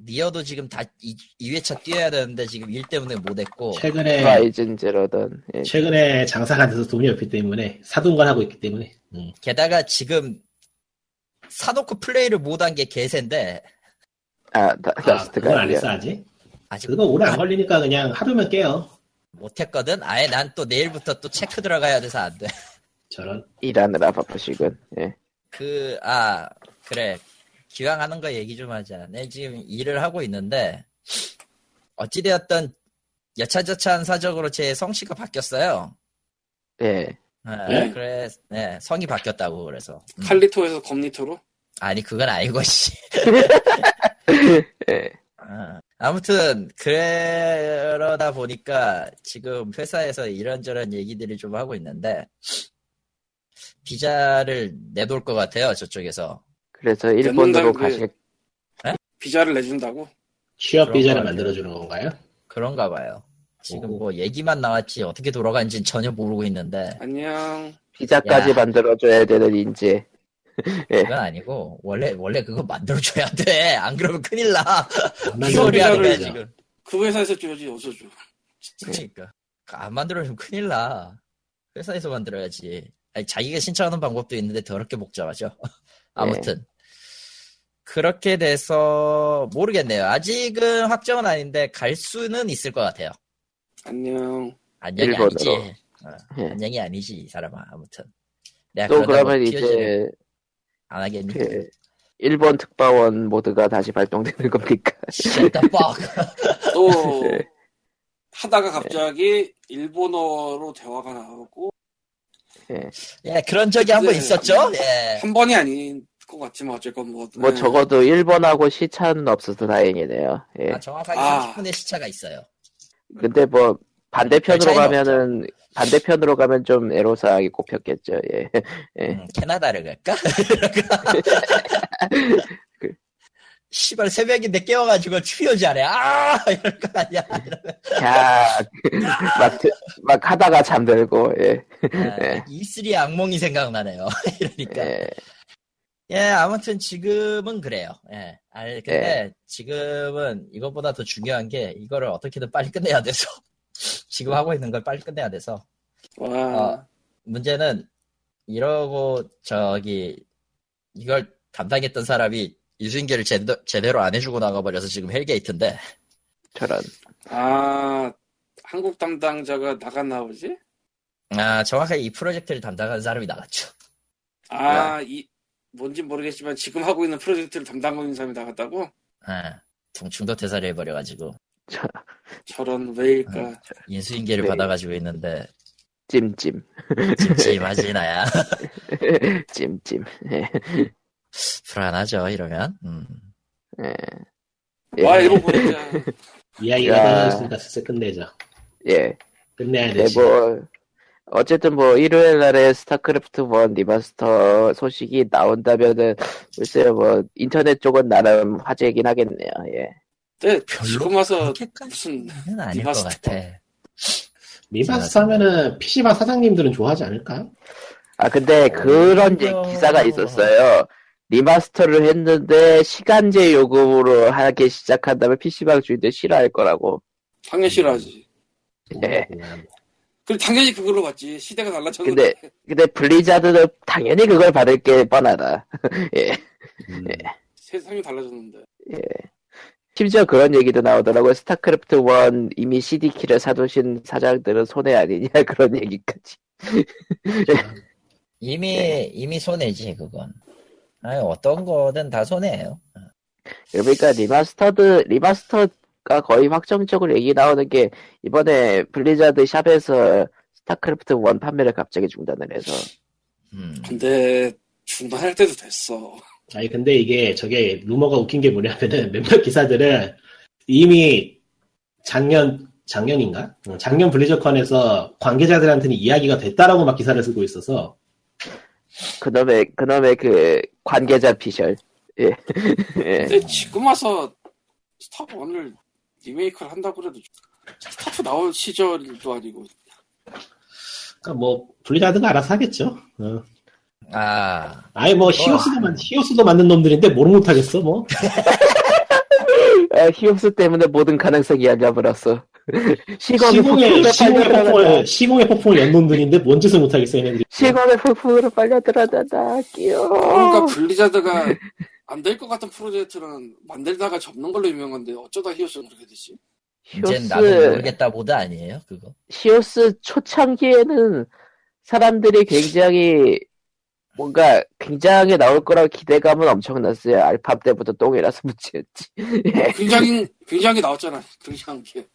니어도 지금 다 2, 회차 뛰어야 되는데 지금 일 때문에 못했고, 최근에 라이즌 제로던. 예. 최근에 장사가 돼서 돈이 없기 때문에 사둔걸 하고 있기 때문에. 음. 게다가 지금 사놓고 플레이를 못한 게 개세인데, 아, 다, 아, 라스트가 그건 안. 했어 아직. 아직 그거 오래 안 걸리니까 그냥 하루면 깨요. 못했거든? 아예 난 또 내일부터 또 체크 들어가야 돼서 안 돼. [laughs] 저런. 일하느라 바쁘시군. 예. 그, 아, 그래. 기왕 하는 거 얘기 좀 하자. 내 지금 일을 하고 있는데, 어찌되었던 여차저차한 사적으로 제 성씨가 바뀌었어요. 예. 아, 네? 그래, 네, 성이 바뀌었다고, 그래서. 음. 칼리토에서 검리토로? 아니, 그건 아니고, 씨. 예. [laughs] 아, 아무튼, 그러다 보니까 지금 회사에서 이런저런 얘기들을 좀 하고 있는데, 비자를 내놓을 것 같아요, 저쪽에서. 그래서 일본으로 그- 가실, 비자를 내준다고? 취업 비자를 거. 만들어주는 건가요? 그런가 봐요. 지금 오호. 뭐 얘기만 나왔지 어떻게 돌아가는지는 전혀 모르고 있는데 안녕. 비자까지 야. 만들어줘야 되는 인 재. 그건 아니고 원래 원래 그거 만들어줘야 돼. 안 그러면 큰일 나. 이 비자를 [laughs] 지금. 그 회사에서 줘야지 어디서 줘. 그러니까 안 만들어주면 큰일 나. 회사에서 만들어야지. 아니, 자기가 신청하는 방법도 있는데 더럽게 복잡하죠. [laughs] 아무튼 그렇게 돼서 모르겠네요. 아직은 확정은 아닌데 갈 수는 있을 것 같아요. 안녕. 안녕이 일본으로. 아니지. 어, 예. 안녕이 아니지 이 사람아. 아무튼 내가 또 그러면 튀어지면 이제 안 하겠니? 그 일본 특파원 모드가 다시 발동되는 겁니까? Shut the fuck. [laughs] 또 네. 하다가 갑자기 일본어로 대화가 나오고 예, 그런 적이 한번 네. 있었죠? 예. 한 번이 아닌 것 같지만 어쨌건 뭐. 뭐 네. 적어도 일본하고 시차는 없어서 다행이네요. 예. 아, 정확하게 아. 30분의 시차가 있어요. 근데 뭐 반대편으로 가면은 반대편으로 가면 좀 애로사하게 꼽혔겠죠. 예. 예. 음, 캐나다를 갈까? [laughs] 그- 시발 새벽인데 깨워가지고 추여 잘해. 아! 이럴 거 아니야. 야, [laughs] 막, 드- 막 하다가 잠들고, 예. 아, E3 악몽이 생각나네요. [laughs] 이러니까. 예. 예, 아무튼 지금은 그래요. 예. 아, 근데 예. 지금은 이것보다 더 중요한 게 이거를 어떻게든 빨리 끝내야 돼서. 지금 하고 있는 걸 빨리 끝내야 돼서. 와. 어, 문제는 이러고 저기 이걸 담당했던 사람이 유수인계를 제대로, 제대로 안 해주고 나가버려서 지금 헬게이트인데 저런. 아, 한국 담당자가 나갔나 보지? 아 정확하게 이 프로젝트를 담당한 사람이 나갔죠. 아, 이, 뭔지 모르겠지만 지금 하고 있는 프로젝트를 담당하고 있는 사람이 나갔다고? 아, 중도 퇴사를 해버려가지고 저런 왜일까? 인수인계를 네. 받아가지고 있는데 찜찜. 찜찜하지 나야 찜찜. 예. 불안하죠 이러면 음. 예. 와, 예. 이거 보니까. 이야기가 야. 떨어졌으니까 슬슬 끝내자. 예. 끝내야 네, 되지. 뭐, 어쨌든 뭐, 일요일 날에 스타크래프트 1 remaster 소식이 나온다면은, 글쎄요, 뭐, 인터넷 쪽은 나름 화제이긴 하겠네요, 예. 근데 별로 지금 와서 무슨 아닐 것 remaster. 같아. remaster 하면은 PC방 사장님들은 좋아하지 않을까? 아, 근데 그런 얘- 오히려- 기사가 있었어요. remaster를 했는데, 시간제 요금으로 하기 시작한다면 PC방 주인들 싫어할 거라고. 당연히 싫어하지. 예. 그냥 그래, 당연히 그걸로 갔지. 시대가 달라졌는데. 근데, 근데 블리자드는 당연히 그걸 받을 게 뻔하다. [laughs] 예. 음, 세상이 달라졌는데. 예. 심지어 그런 얘기도 나오더라고요. 스타크래프트 1 이미 CD key를 사두신 사장들은 손해 아니냐 [laughs] 그런 얘기까지. [laughs] 이미 네. 이미 손해지 그건. 아니 어떤 거든 다 손해예요. 그러니까 remastered remaster가 거의 확정적으로 얘기 나오는 게 이번에 블리자드 샵에서 스타크래프트 1 판매를 갑자기 중단을 해서 음. 근데 중단할 때도 됐어. 아니 근데 이게 저게 루머가 웃긴 게 뭐냐면은 [laughs] 몇몇 기사들은 이미 작년 작년인가? 어, 작년 블리저컨에서 관계자들한테는 이야기가 됐다라고 막 기사를 쓰고 있어서 그놈의 그놈의 그 관계자 피셜. 예. 예. 근데 지금 와서 스타크 1을 리메이크를 한다고 그래도 스타크 나올 시절도 아니고 그러니까 뭐 블리자드가 알아서 하겠죠. 어. 아, 아예 뭐 히오스도 만 히오스도 만든 놈들인데 뭘 못하겠어 뭐. 아, 히오스 때문에 모든 가능성이 열려버렸어. [laughs] 시공의 시공의 시공의. 폭풍을 시공의 폭풍을 연 놈들인데 뭔 짓을 못하겠어 얘네들이. 시공의 폭풍으로 빨려 들어간다. 끼요. 그러니까 블리자드가 안 될 것 같은 프로젝트는 만들다가 접는 걸로 유명한데 어쩌다 히오스는 그렇게 됐지? 이젠 나도 히오스, 모르겠다 모드 아니에요, 그거? 히오스 초창기에는 사람들이 굉장히 뭔가 굉장히 나올 거라고 기대감은 엄청났어요. 알파 때부터 똥이라서 묻혔지. 예. 굉장히 굉장히 나왔잖아. 굉장한 게.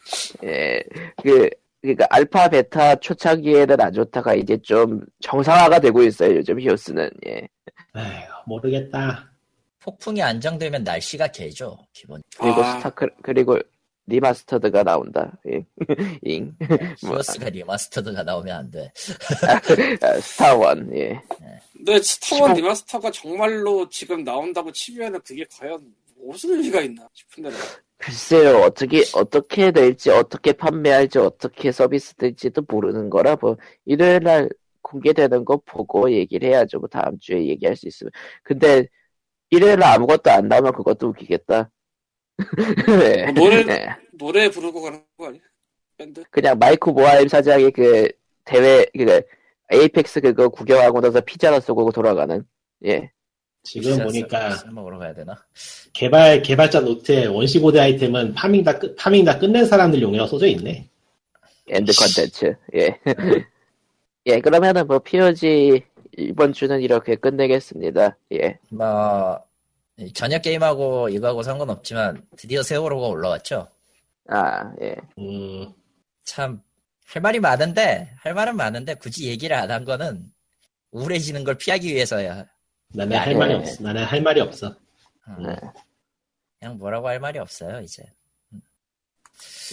예, 그, 그니까, 알파, 베타 초창기에는 안 좋다가 이제 좀 정상화가 되고 있어요, 요즘 히오스는, 예. 에휴 모르겠다. 폭풍이 안정되면 날씨가 개죠, 기본. 그리고 아. 스타크, 그리고 remastered가 나온다, 예. [laughs] 잉. [laughs] 뭐, 히오스가 remastered가 나오면 안 돼. 아, 스타 one, 예. 근데 스타 one remaster가 정말로 지금 나온다고 치면은 그게 과연 무슨 의미가 있나 싶은데 글쎄요, 어떻게, 어떻게 될지, 어떻게 판매할지, 어떻게 서비스 될지도 모르는 거라, 뭐, 일요일 날 공개되는 거 보고 얘기를 해야죠, 뭐, 다음 주에 얘기할 수 있으면. 근데, 일요일 날 아무것도 안 나오면 그것도 웃기겠다. 예. 뭐 노래- 예. 노래 부르고 가는 거 아니야? 밴드? 그냥 마이크 모하임 사장이 그 대회 그 에이펙스 그거 구경하고 나서 피자나 쏘고 돌아가는 예 지금 보니까 술 먹으러 가야 되나? 개발 개발자 노트에 원시 고대 아이템은 farming 다 끝, farming 다 끝낸 사람들 용이라고 써져 있네. end 컨텐츠 예 [laughs] 예, 그러면은 뭐 POG 이번 주는 이렇게 끝내겠습니다 예 뭐 저녁 게임하고 이거하고 상관없지만 드디어 세월호가 올라왔죠. 아, 예. 음, 참 할 말이 많은데 할 말은 많은데 굳이 얘기를 안 한 거는 우울해지는 걸 피하기 위해서야. 나는 야, 할 말이 예. 없어. 나는 할 말이 없어. 음, 네. 그냥 뭐라고 할 말이 없어요 이제.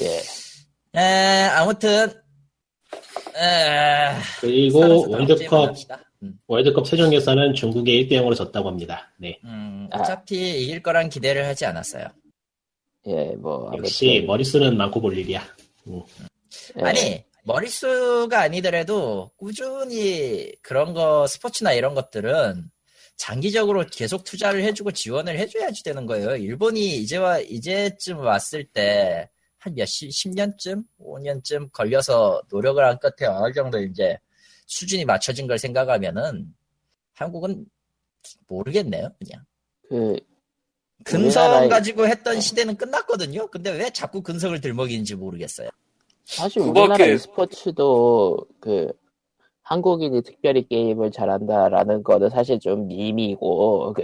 예. 에, 아무튼 에, 그리고 월드컵. 음, 월드컵 최종 예선은 중국에 1대 0으로 졌다고 합니다. 네. 음, 아. 어차피 이길 거란 기대를 하지 않았어요. 예, 뭐 역시 아무튼 머릿수는 많고 볼 일이야. 예. 아니 머릿수가 아니더라도 꾸준히 그런 거 스포츠나 이런 것들은 장기적으로 계속 투자를 해주고 지원을 해줘야지 되는 거예요. 일본이 이제와 이제쯤 왔을 때 한 몇십, 10년쯤, 5년쯤 걸려서 노력을 한 끝에 어느 정도 이제 수준이 맞춰진 걸 생각하면은 한국은 모르겠네요, 그냥. 그 근성 우리나라의- 가지고 했던 시대는 끝났거든요. 근데 왜 자꾸 근성을 들먹이는지 모르겠어요. 사실 그밖에- 우리나라 e스포츠도 그 한국인이 특별히 게임을 잘한다라는 거는 사실 좀 밈이고 그,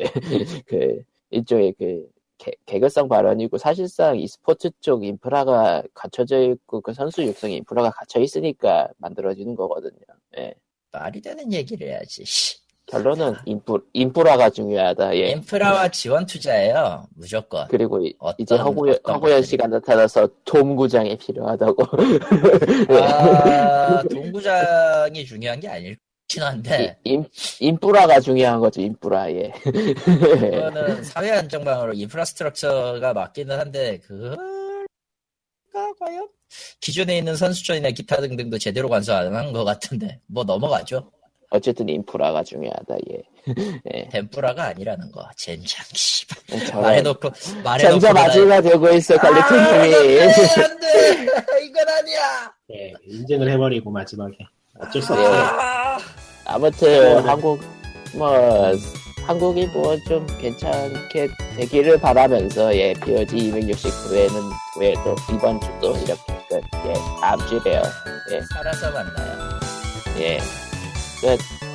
그 일종의 그 개, 개그성 발언이고 사실상 e스포츠 쪽 인프라가 갖춰져 있고 그 선수 육성 인프라가 갖춰 있으니까 만들어지는 거거든요. 예. 말이 되는 얘기를 해야지. 씨. 결론은 인프, 인프라가 중요하다. 예. 인프라와 지원 투자예요. 무조건. 그리고 이- 어떤- 이제 허구연, 허구연. 씨가 나타나서 돔구장이 필요하다고. 아, [laughs] 동구장이 중요한 게 아닐 긴 한데, 인, 인프라가 중요한 거죠, 인프라, 예. 그거는 [laughs] 사회 안정망으로 인프라스트럭처가 맞기는 한데, 그가 과연? 기존에 있는 선수촌이나 기타 등등도 제대로 관서 안한 것 같은데, 뭐 넘어가죠. 어쨌든 인프라가 중요하다, 예. [laughs] 예. 덴프라가 아니라는 거. 젠장, 씨발. 저런 말해놓고, 말해놓고. 점점 아지가 되고 있어, 아, 안 관리팀님이. 돼, 안 돼! [laughs] 이건 아니야! 네, 인증을 해버리고 마지막에 어쩔 수 네. 없어요. 아, 아무튼, 네. 한국, 뭐, 한국이 뭐 좀 괜찮게 되기를 바라면서, 예, POG 269회는 왜또 이번 주도 이렇게 끝, 예, 다음 주에 봬요. 살아서 만나요. 예, 끝.